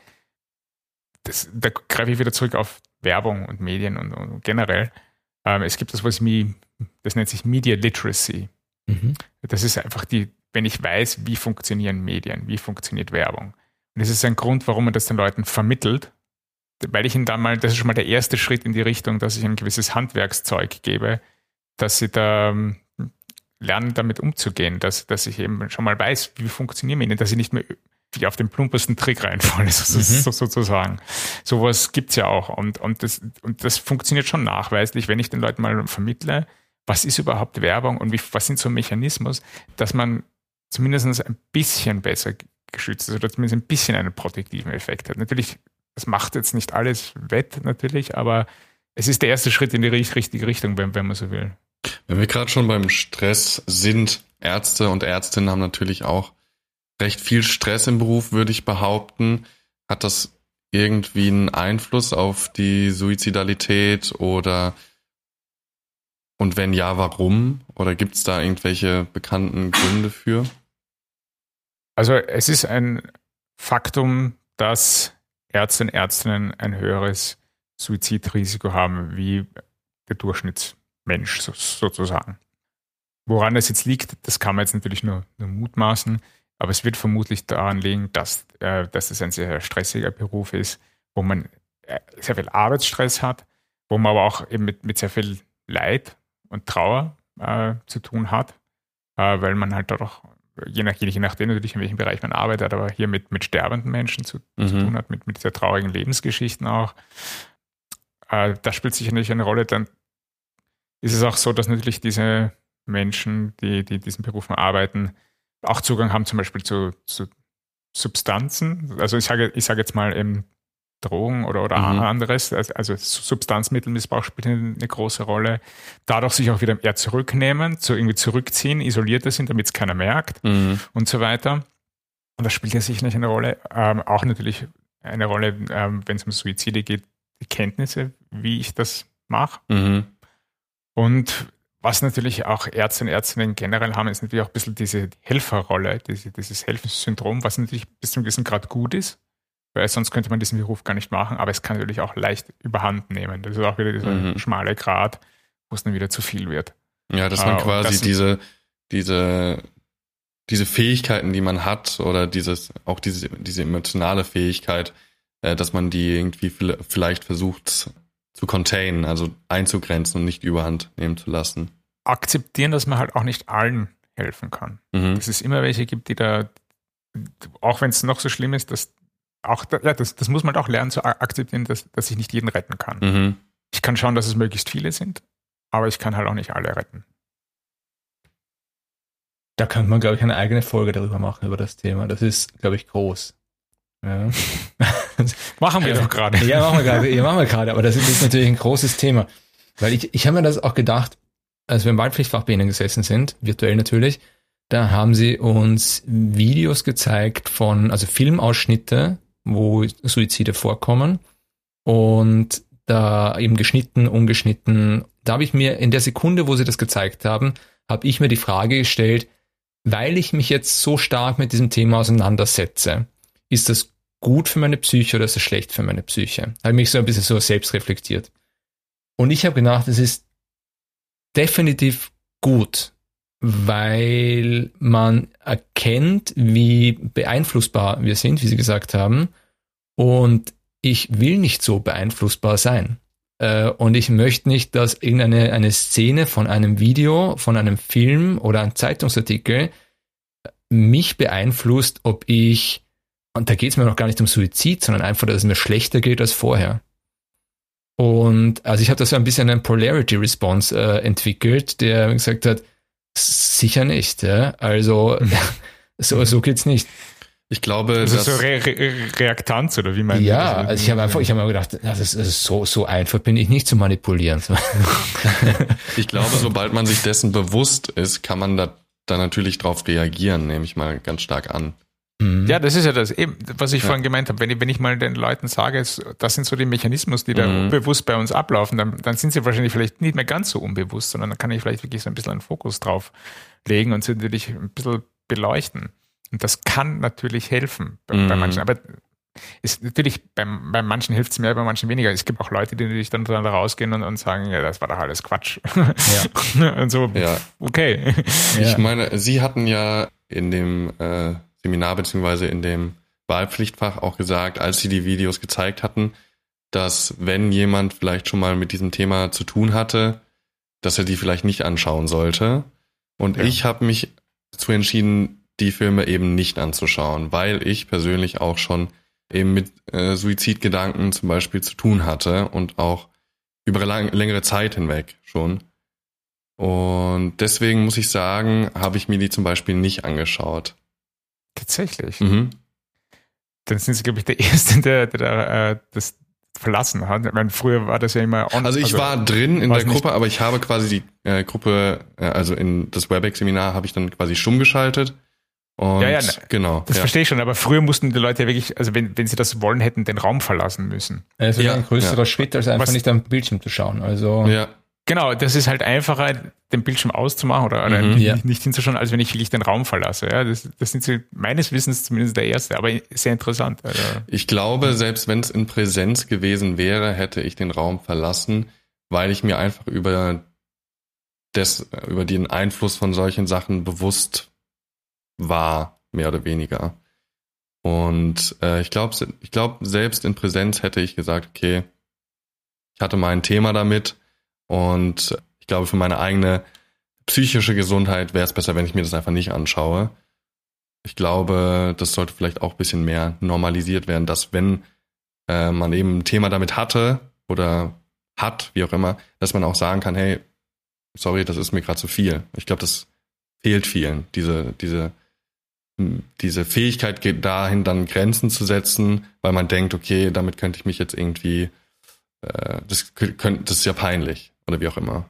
das, da greife ich wieder zurück auf Werbung und Medien und, und generell. Ähm, es gibt das, was mi, das nennt sich Media Literacy. Mhm. Das ist einfach die, wenn ich weiß, wie funktionieren Medien, wie funktioniert Werbung. Und das ist ein Grund, warum man das den Leuten vermittelt, weil ich ihnen dann mal, das ist schon mal der erste Schritt in die Richtung, dass ich ein gewisses Handwerkszeug gebe, dass sie da ähm, lernen, damit umzugehen, dass, dass ich eben schon mal weiß, wie funktionieren Medien, dass ich nicht mehr wie auf den plumpesten Trick reinfalle, so, so, sozusagen. Sowas gibt's ja auch. Und, und, das, und das funktioniert schon nachweislich, wenn ich den Leuten mal vermittle, was ist überhaupt Werbung und wie, was sind so Mechanismus, dass man zumindest ein bisschen besser geschützt ist oder zumindest ein bisschen einen protektiven Effekt hat. Natürlich, das macht jetzt nicht alles wett, natürlich, aber es ist der erste Schritt in die richt- richtige Richtung, wenn, wenn man so will. Wenn wir gerade schon beim Stress sind, Ärzte und Ärztinnen haben natürlich auch recht viel Stress im Beruf, würde ich behaupten. Hat das irgendwie einen Einfluss auf die Suizidalität oder und wenn ja, warum? Oder gibt es da irgendwelche bekannten Gründe für? Also es ist ein Faktum, dass Ärzte und Ärztinnen ein höheres Suizidrisiko haben wie der Durchschnittsmensch so, sozusagen. Woran das jetzt liegt, das kann man jetzt natürlich nur, nur mutmaßen, aber es wird vermutlich daran liegen, dass, äh, dass es ein sehr stressiger Beruf ist, wo man äh, sehr viel Arbeitsstress hat wo man aber auch eben mit, mit sehr viel Leid und Trauer äh, zu tun hat, äh, weil man halt auch, je, nach, je nachdem natürlich, in welchem Bereich man arbeitet, aber hier mit, mit sterbenden Menschen zu, mhm. zu tun hat, mit, mit sehr traurigen Lebensgeschichten auch. Äh, das spielt sicherlich eine Rolle. Dann ist es auch so, dass natürlich diese Menschen, die, die in diesen Berufen arbeiten, auch Zugang haben zum Beispiel zu, zu Substanzen. Also ich sage, ich sage jetzt mal eben Drogen oder, oder mhm. anderes. Also Substanzmittelmissbrauch spielt eine große Rolle. Dadurch sich auch wieder eher zurücknehmen, zu irgendwie zurückziehen, isolierte sind, damit es keiner merkt mhm. und so weiter. Und das spielt ja sicherlich eine Rolle. Ähm, auch natürlich eine Rolle, ähm, wenn es um Suizide geht, die Kenntnisse, wie ich das mache. Mhm. Und was natürlich auch Ärzte und Ärztinnen generell haben, ist natürlich auch ein bisschen diese Helferrolle, diese, dieses Helfenssyndrom, was natürlich bis zu einem gewissen Grad gut ist, weil sonst könnte man diesen Beruf gar nicht machen, aber es kann natürlich auch leicht überhand nehmen. Das ist auch wieder dieser mhm. schmale Grad, wo es dann wieder zu viel wird. Ja, dass man uh, quasi das diese, diese, diese Fähigkeiten, die man hat, oder dieses, auch diese, diese emotionale Fähigkeit, äh, dass man die irgendwie vielleicht versucht zu containen, also einzugrenzen und nicht überhand nehmen zu lassen. Akzeptieren, dass man halt auch nicht allen helfen kann. Mhm. Dass es immer welche gibt, die da, auch wenn es noch so schlimm ist, dass auch, da, ja, das, das muss man halt auch lernen zu akzeptieren, dass, dass ich nicht jeden retten kann. Mhm. Ich kann schauen, dass es möglichst viele sind, aber ich kann halt auch nicht alle retten. Da könnte man, glaube ich, eine eigene Folge darüber machen, über das Thema. Das ist, glaube ich, groß. Ja. machen wir doch gerade. Ja, machen wir gerade. Ja, machen wir gerade. Aber das ist, natürlich ein großes Thema. Weil ich, ich habe mir das auch gedacht, als wir im Waldpflichtfach bei Ihnen gesessen sind, virtuell natürlich, da haben Sie uns Videos gezeigt von, also Filmausschnitte, wo Suizide vorkommen. Und da eben geschnitten, ungeschnitten. Da habe ich mir in der Sekunde, wo Sie das gezeigt haben, habe ich mir die Frage gestellt, weil ich mich jetzt so stark mit diesem Thema auseinandersetze, ist das gut für meine Psyche oder ist es schlecht für meine Psyche? Habe mich so ein bisschen so selbst reflektiert. Und ich habe gedacht, es ist definitiv gut, weil man erkennt, wie beeinflussbar wir sind, wie Sie gesagt haben. Und ich will nicht so beeinflussbar sein. Äh, und ich möchte nicht, dass irgendeine eine Szene von einem Video, von einem Film oder einem Zeitungsartikel mich beeinflusst, ob ich und da geht es mir noch gar nicht um Suizid, sondern einfach, dass es mir schlechter geht als vorher. Und also ich habe da so ein bisschen einen Polarity Response äh, entwickelt, der gesagt hat, sicher nicht. Ja? Also so, so geht's nicht. Ich glaube, das ist so Re Re Reaktanz oder wie man Ja, also ich habe einfach, ich habe mir gedacht, das ist, das ist so so einfach bin ich nicht zu manipulieren. ich glaube, sobald man sich dessen bewusst ist, kann man da, da natürlich drauf reagieren, nehme ich mal ganz stark an. Mhm. Ja, das ist ja das, eben, was ich ja. vorhin gemeint habe. Wenn ich, wenn ich mal den Leuten sage, das sind so die Mechanismen, die da mhm. unbewusst bei uns ablaufen, dann, dann sind sie wahrscheinlich vielleicht nicht mehr ganz so unbewusst, sondern dann kann ich vielleicht wirklich so ein bisschen einen Fokus drauf legen und sie natürlich ein bisschen beleuchten. Und das kann natürlich helfen bei, mhm. bei manchen. Aber ist natürlich, bei, bei manchen hilft es mehr, bei manchen weniger. Es gibt auch Leute, die natürlich dann, dann rausgehen und, und sagen, ja, das war doch alles Quatsch. Ja. und so, ja. okay. Ich meine, Sie hatten ja in dem äh, Seminar beziehungsweise in dem Wahlpflichtfach auch gesagt, als sie die Videos gezeigt hatten, dass wenn jemand vielleicht schon mal mit diesem Thema zu tun hatte, dass er die vielleicht nicht anschauen sollte. Und ja. ich habe mich dazu entschieden, die Filme eben nicht anzuschauen, weil ich persönlich auch schon eben mit äh, Suizidgedanken zum Beispiel zu tun hatte und auch über lang, längere Zeit hinweg schon. Und deswegen muss ich sagen, habe ich mir die zum Beispiel nicht angeschaut. Tatsächlich. Mhm. Dann sind sie, glaube ich, der Erste, der, der, der äh, das verlassen hat. Ich meine, früher war das ja immer on. Also ich also, war drin in der Gruppe, aber ich habe quasi die äh, Gruppe, äh, also in das WebEx-Seminar habe ich dann quasi stumm geschaltet. Und ja, ja, genau. Das ja. verstehe ich schon, aber früher mussten die Leute ja wirklich, also wenn, wenn sie das wollen, hätten den Raum verlassen müssen. Es ist ja, ein größerer ja. Schritt, als einfach Was, nicht am Bildschirm zu schauen. Also ja. Genau, das ist halt einfacher, den Bildschirm auszumachen oder, oder mhm, ja. nicht hinzuschauen, als wenn ich wirklich den Raum verlasse. Ja, das, das sind so meines Wissens zumindest der erste, aber sehr interessant. Also, ich glaube, selbst wenn es in Präsenz gewesen wäre, hätte ich den Raum verlassen, weil ich mir einfach über des, über den Einfluss von solchen Sachen bewusst war, mehr oder weniger. Und äh, ich glaube, ich glaube, selbst in Präsenz hätte ich gesagt, okay, ich hatte mal ein Thema damit und ich glaube, für meine eigene psychische Gesundheit wäre es besser, wenn ich mir das einfach nicht anschaue. Ich glaube, das sollte vielleicht auch ein bisschen mehr normalisiert werden, dass wenn äh, man eben ein Thema damit hatte oder hat, wie auch immer, dass man auch sagen kann, hey, sorry, das ist mir gerade zu viel. Ich glaube, das fehlt vielen, diese, diese, diese Fähigkeit geht dahin, dann Grenzen zu setzen, weil man denkt, okay, damit könnte ich mich jetzt irgendwie, äh, das, könnte, das ist ja peinlich oder wie auch immer.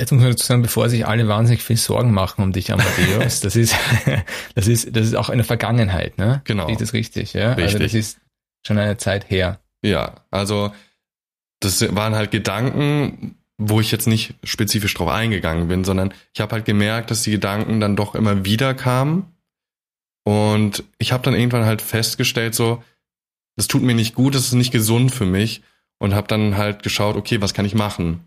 Jetzt muss man dazu sagen, bevor sich alle wahnsinnig viel Sorgen machen um dich, Amadeus, das ist, das ist, das ist auch eine Vergangenheit, ne? Genau. Ist das richtig, ja? Richtig. Also das ist schon eine Zeit her. Ja, also das waren halt Gedanken, wo ich jetzt nicht spezifisch drauf eingegangen bin, sondern ich habe halt gemerkt, dass die Gedanken dann doch immer wieder kamen. Und ich habe dann irgendwann halt festgestellt, so, das tut mir nicht gut, das ist nicht gesund für mich. Und habe dann halt geschaut, okay, was kann ich machen?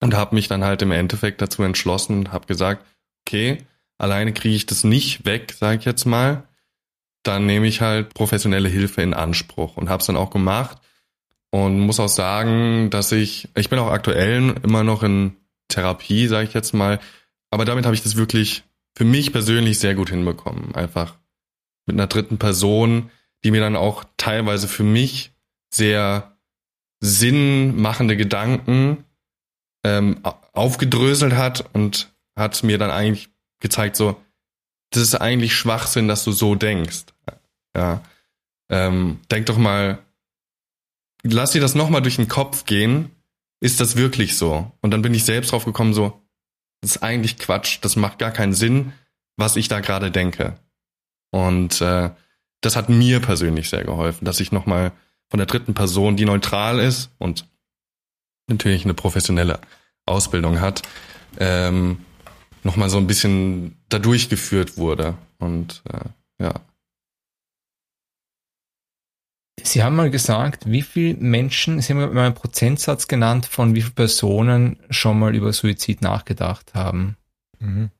Und habe mich dann halt im Endeffekt dazu entschlossen und habe gesagt, okay, alleine kriege ich das nicht weg, sage ich jetzt mal. Dann nehme ich halt professionelle Hilfe in Anspruch und habe es dann auch gemacht und muss auch sagen, dass ich, ich bin auch aktuell immer noch in Therapie, sage ich jetzt mal, aber damit habe ich das wirklich für mich persönlich sehr gut hinbekommen. Einfach mit einer dritten Person, die mir dann auch teilweise für mich sehr sinnmachende Gedanken ähm, aufgedröselt hat und hat mir dann eigentlich gezeigt, so, das ist eigentlich Schwachsinn, dass du so denkst. Ja. Ähm, denk doch mal, lass dir das nochmal durch den Kopf gehen. Ist das wirklich so? Und dann bin ich selbst drauf gekommen, so, das ist eigentlich Quatsch, das macht gar keinen Sinn, was ich da gerade denke. Und äh, das hat mir persönlich sehr geholfen, dass ich nochmal von der dritten Person, die neutral ist und natürlich eine professionelle Ausbildung hat, ähm, nochmal so ein bisschen da durchgeführt wurde. Und äh, ja. Sie haben mal gesagt, wie viele Menschen, Sie haben mal einen Prozentsatz genannt, von wie vielen Personen schon mal über Suizid nachgedacht haben. Mhm.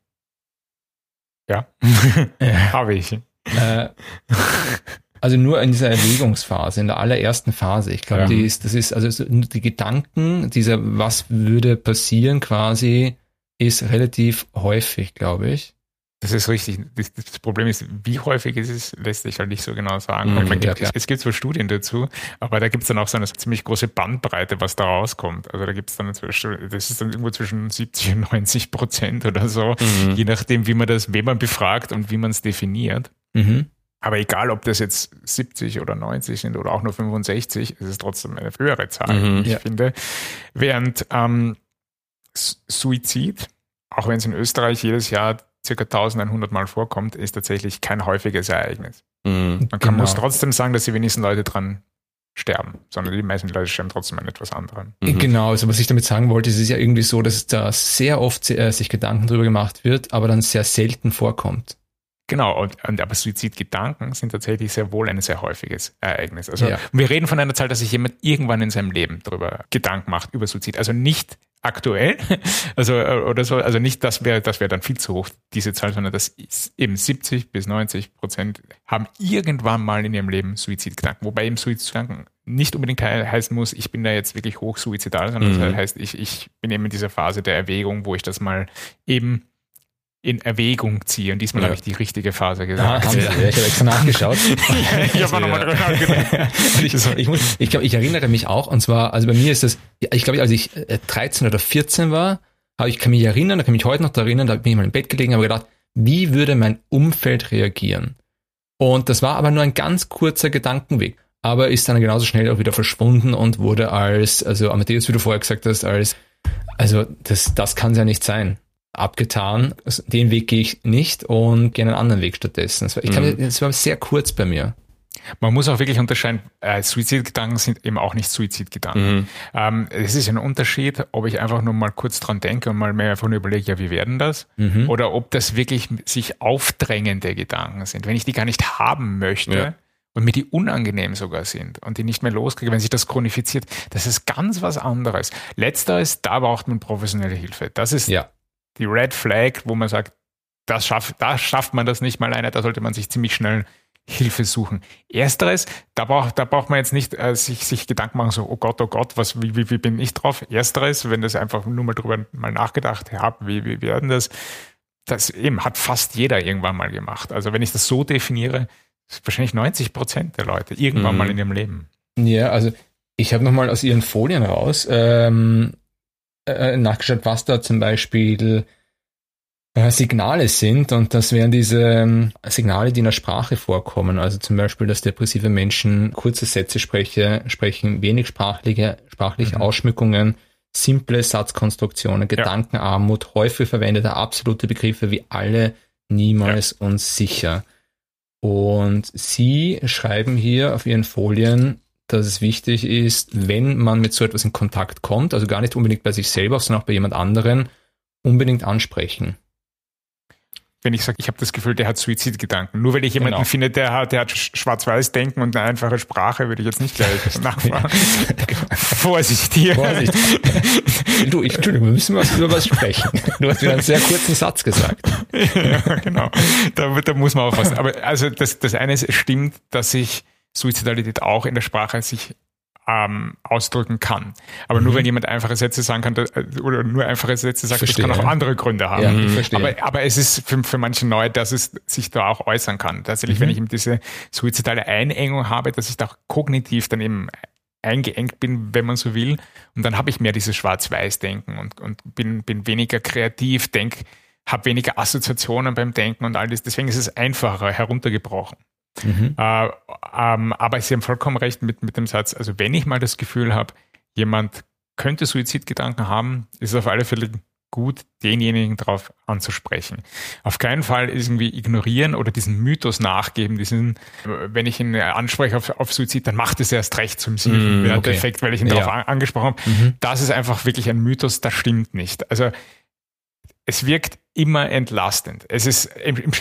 Ja, habe ich. Äh, also nur in dieser Erwägungsphase, in der allerersten Phase. Ich glaube, Ja. die ist, das ist, also die Gedanken, dieser, was würde passieren quasi, ist relativ häufig, glaube ich. Das ist richtig. Das, das Problem ist, wie häufig es ist, lässt sich halt nicht so genau sagen. Mhm, ja, gibt, klar. es, es gibt zwar Studien dazu, aber da gibt es dann auch so eine ziemlich große Bandbreite, was da rauskommt. Also da gibt es dann zwischen, das ist dann irgendwo zwischen 70 und 90 Prozent oder so, Mhm. je nachdem, wie man das, wen man befragt und wie man es definiert. Mhm. Aber egal, ob das jetzt 70 oder 90 sind oder auch nur 65, es ist trotzdem eine höhere Zahl, Mhm. ich Ja. finde. Während ähm, Suizid, auch wenn es in Österreich jedes Jahr circa 1100 Mal vorkommt, ist tatsächlich kein häufiges Ereignis. Mhm. Man kann, Genau. muss trotzdem sagen, dass die wenigsten Leute dran sterben, sondern die meisten Leute sterben trotzdem an etwas anderem. Mhm. Genau, also was ich damit sagen wollte, es ist ja irgendwie so, dass da sehr oft äh, sich Gedanken drüber gemacht wird, aber dann sehr selten vorkommt. Genau, und, und aber Suizidgedanken sind tatsächlich sehr wohl ein sehr häufiges Ereignis. Also Ja. wir reden von einer Zahl, dass sich jemand irgendwann in seinem Leben darüber Gedanken macht, über Suizid. Also nicht aktuell, also äh, oder so, also nicht, das wäre das wäre dann viel zu hoch, diese Zahl, sondern das ist eben 70 bis 90 Prozent haben irgendwann mal in ihrem Leben Suizidgedanken. Wobei eben Suizidgedanken nicht unbedingt he heißen muss, ich bin da jetzt wirklich hoch suizidal, sondern Mhm. das heißt, ich, ich bin eben in dieser Phase der Erwägung, wo ich das mal eben in Erwägung ziehe. Und diesmal Ja. habe ich die richtige Phase Ah, gesagt. Sie, ja, ich habe extra nachgeschaut. ich habe nochmal drüber nachgedacht. Ich, ich, muss, ich glaube, ich erinnere mich auch, und zwar, also bei mir ist das, ich glaube, als ich äh, 13 oder 14 war, habe ich kann mich erinnern, da kann ich mich heute noch daran erinnern, da bin ich mal im Bett gelegen, habe gedacht, wie würde mein Umfeld reagieren? Und das war aber nur ein ganz kurzer Gedankenweg, aber ist dann genauso schnell auch wieder verschwunden und wurde als, also Amadeus, wie du vorher gesagt hast, als, also das, das kann es ja nicht sein. Abgetan, Also den Weg gehe ich nicht und gehe einen anderen Weg stattdessen. Das war, ich kann, Mhm. das war sehr kurz bei mir. Man muss auch wirklich unterscheiden, äh, Suizidgedanken sind eben auch nicht Suizidgedanken. Mhm. Ähm, es ist ein Unterschied, ob ich einfach nur mal kurz dran denke und mal mehr einfach nur überlege, ja, wie werden das? Mhm. Oder ob das wirklich sich aufdrängende Gedanken sind. Wenn ich die gar nicht haben möchte Ja. und mir die unangenehm sogar sind und die nicht mehr loskriege, wenn sich das chronifiziert, das ist ganz was anderes. Letzteres, da braucht man professionelle Hilfe. Das ist Ja. Die Red Flag, wo man sagt, das schafft, da schafft man das nicht mal alleine, da sollte man sich ziemlich schnell Hilfe suchen. Ersteres, da braucht, da braucht man jetzt nicht äh, sich, sich Gedanken machen, so, oh Gott, oh Gott, was, wie, wie, wie bin ich drauf? Ersteres, wenn das einfach nur mal drüber mal nachgedacht habe, wie, wie werden das? Das eben hat fast jeder irgendwann mal gemacht. Also wenn ich das so definiere, wahrscheinlich 90 Prozent der Leute irgendwann mhm. mal in ihrem Leben. Ja, also ich habe nochmal aus ihren Folien raus ähm, äh, nachgeschaut, was da zum Beispiel äh, Signale sind und das wären diese ähm, Signale, die in der Sprache vorkommen. Also zum Beispiel, dass depressive Menschen kurze Sätze spreche, sprechen, wenig sprachliche, sprachliche mhm. Ausschmückungen, simple Satzkonstruktionen, Gedankenarmut, ja. häufig verwendete absolute Begriffe wie alle, niemals ja. und sicher. Und Sie schreiben hier auf Ihren Folien, dass es wichtig ist, wenn man mit so etwas in Kontakt kommt, also gar nicht unbedingt bei sich selber, sondern auch bei jemand anderen, unbedingt ansprechen wenn ich sage, ich habe das Gefühl, der hat Suizidgedanken. Nur weil ich jemanden genau. finde, der hat, der hat Schwarz-Weiß-Denken und eine einfache Sprache, würde ich jetzt nicht gleich nachfragen. Vorsicht hier. Vorsicht. Du, ich, Entschuldigung, wir müssen was über was sprechen. Du hast wieder einen sehr kurzen Satz gesagt. ja, genau. Da, da muss man aufpassen. Aber also das, das eine ist, stimmt, dass sich Suizidalität auch in der Sprache sich ähm, ausdrücken kann. Aber mhm. nur wenn jemand einfache Sätze sagen kann äh, oder nur einfache Sätze sagt, verstehe, das kann auch andere Gründe haben. Ja, mhm. aber, aber es ist für, für manche neu, dass es sich da auch äußern kann. Tatsächlich, mhm. wenn ich eben diese suizidale Einengung habe, dass ich da auch kognitiv dann eben eingeengt bin, wenn man so will. Und dann habe ich mehr dieses Schwarz-Weiß-Denken und, und bin, bin weniger kreativ, denk, habe weniger Assoziationen beim Denken und all das. Deswegen ist es einfacher heruntergebrochen. Mhm. Äh, ähm, aber Sie haben vollkommen recht mit, mit dem Satz, also wenn ich mal das Gefühl habe, jemand könnte Suizidgedanken haben, ist es auf alle Fälle gut, denjenigen darauf anzusprechen. Auf keinen Fall irgendwie ignorieren oder diesen Mythos nachgeben, diesen, wenn ich ihn anspreche auf, auf Suizid, dann macht es erst recht zum Sieg. Mm, okay. Effekt, weil ich ihn ja. darauf angesprochen habe. Mhm. Das ist einfach wirklich ein Mythos, das stimmt nicht. Also es wirkt immer entlastend. Es ist,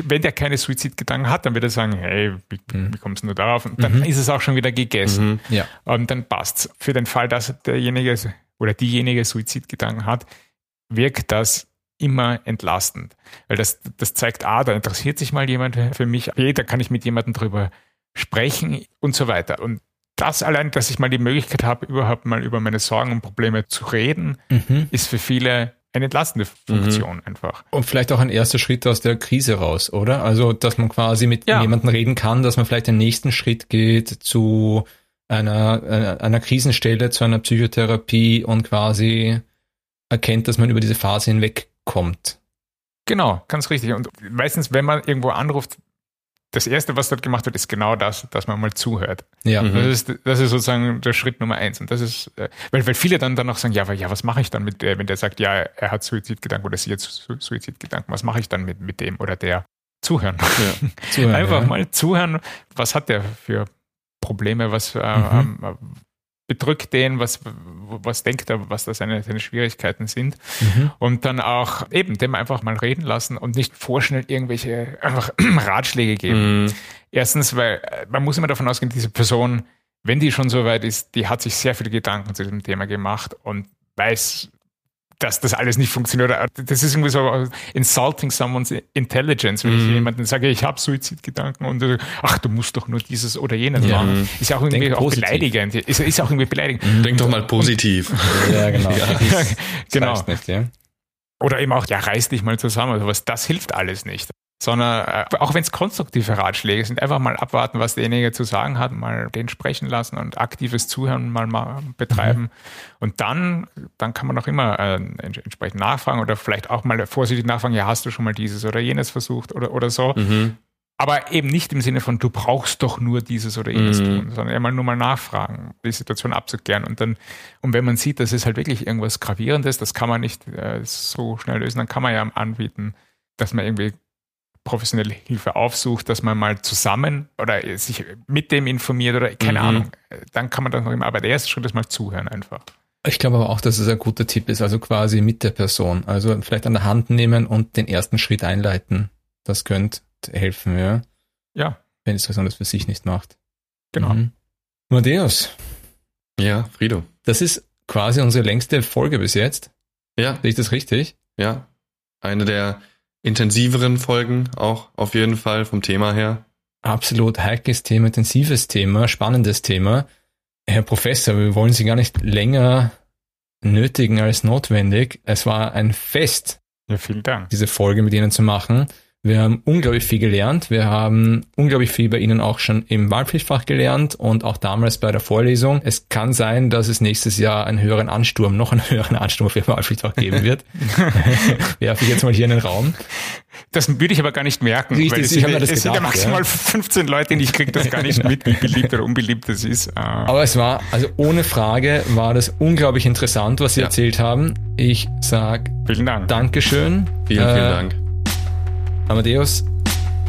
wenn der keine Suizidgedanken hat, dann wird er sagen, hey, wie, mhm. wie kommst du darauf? Und dann mhm. ist es auch schon wieder gegessen. Mhm. Ja. Und dann passt's. Für den Fall, dass derjenige oder diejenige Suizidgedanken hat, wirkt das immer entlastend. Weil das, das zeigt, ah, da interessiert sich mal jemand für mich, hey, da kann ich mit jemandem drüber sprechen und so weiter. Und das allein, dass ich mal die Möglichkeit habe, überhaupt mal über meine Sorgen und Probleme zu reden, mhm. ist für viele eine entlastende Funktion mhm. einfach. Und vielleicht auch ein erster Schritt aus der Krise raus, oder? Also, dass man quasi mit ja. jemandem reden kann, dass man vielleicht den nächsten Schritt geht zu einer, einer, einer Krisenstelle, zu einer Psychotherapie und quasi erkennt, dass man über diese Phase hinwegkommt. Genau, ganz richtig. Und meistens, wenn man irgendwo anruft, das Erste, was dort gemacht wird, ist genau das, dass man mal zuhört. Ja. Mhm. Das, ist, das ist sozusagen der Schritt Nummer eins. Und das ist, äh, weil, weil viele dann, dann noch sagen, ja, aber, ja, was mache ich dann mit der, wenn der sagt, ja, er hat Suizidgedanken oder sie hat Suizidgedanken, was mache ich dann mit, mit dem oder der? Zuhören. Ja. zuhören Einfach ja. mal zuhören, was hat der für Probleme, was, äh, mhm. ähm, bedrückt den, was, was denkt er, was da seine, seine Schwierigkeiten sind. Mhm. Und dann auch eben dem einfach mal reden lassen und nicht vorschnell irgendwelche einfach Ratschläge geben. Mhm. Erstens, weil äh, man muss immer davon ausgehen, diese Person, wenn die schon so weit ist, die hat sich sehr viele Gedanken zu diesem Thema gemacht und weiß, dass das alles nicht funktioniert. Das ist irgendwie so insulting someone's intelligence, wenn mm. ich mhm. jemanden sage, ich habe Suizidgedanken und äh, ach, du musst doch nur dieses oder jenes ja. machen. Ist ja auch irgendwie auch beleidigend. Ist, ist auch irgendwie beleidigend. Mhm. Denk doch mal positiv. ja, genau. Ja. Das, genau. Nicht, ja. Oder eben auch, ja, reiß dich mal zusammen oder was. Das hilft alles nicht sondern äh, auch wenn es konstruktive Ratschläge sind, einfach mal abwarten, was derjenige zu sagen hat, mal den sprechen lassen und aktives Zuhören mal, mal betreiben. Mhm. Und dann, dann kann man auch immer äh, entsprechend nachfragen oder vielleicht auch mal vorsichtig nachfragen, ja, hast du schon mal dieses oder jenes versucht oder, oder so. Mhm. Aber eben nicht im Sinne von, du brauchst doch nur dieses oder jenes mhm. tun, sondern einmal nur mal nachfragen, die Situation abzuklären. Und dann, und wenn man sieht, das ist halt wirklich irgendwas Gravierendes, das kann man nicht äh, so schnell lösen, dann kann man ja anbieten, dass man irgendwie professionelle Hilfe aufsucht, dass man mal zusammen oder sich mit dem informiert oder keine mhm. Ahnung, dann kann man das noch immer. Aber der erste Schritt ist mal zuhören einfach. Ich glaube aber auch, dass es ein guter Tipp ist, also quasi mit der Person. Also vielleicht an der Hand nehmen und den ersten Schritt einleiten. Das könnte helfen, ja. Ja. Wenn es das für sich nicht macht. Genau. Mhm. Matthäus. Ja, Frido. Das ist quasi unsere längste Folge bis jetzt. Ja. Sehe ich das richtig? Ja. Eine der intensiveren Folgen auch auf jeden Fall vom Thema her. absolut heikles Thema, intensives Thema, spannendes Thema. Herr Professor, wir wollen Sie gar nicht länger nötigen als notwendig. Es war ein Fest, ja, vielen Dank. diese Folge mit Ihnen zu machen. Wir haben unglaublich viel gelernt. Wir haben unglaublich viel bei Ihnen auch schon im Wahlpflichtfach gelernt und auch damals bei der Vorlesung. Es kann sein, dass es nächstes Jahr einen höheren Ansturm, noch einen höheren Ansturm für Wahlpflichtfach geben wird. Werfe ich jetzt mal hier in den Raum. Das würde ich aber gar nicht merken. Richtig, weil es ich sind, hab mir das es sind ja gedacht, maximal ja. 15 Leute und ich kriege das gar nicht mit, wie beliebt oder unbeliebt das ist. Äh, Aber es war, also ohne Frage, war das unglaublich interessant, was Sie Ja. erzählt haben. Ich sag vielen Dank. Dankeschön. Vielen, vielen Äh, Dank. Amadeus,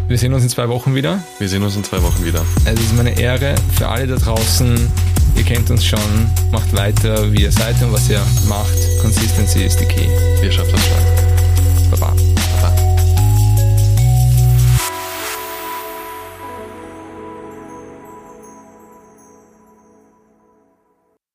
wir sehen uns in zwei Wochen wieder. Wir sehen uns in zwei Wochen wieder. Es ist meine Ehre für alle da draußen. Ihr kennt uns schon. Macht weiter, wie ihr seid und was ihr macht. Consistency ist die Key. Ihr schafft das schon.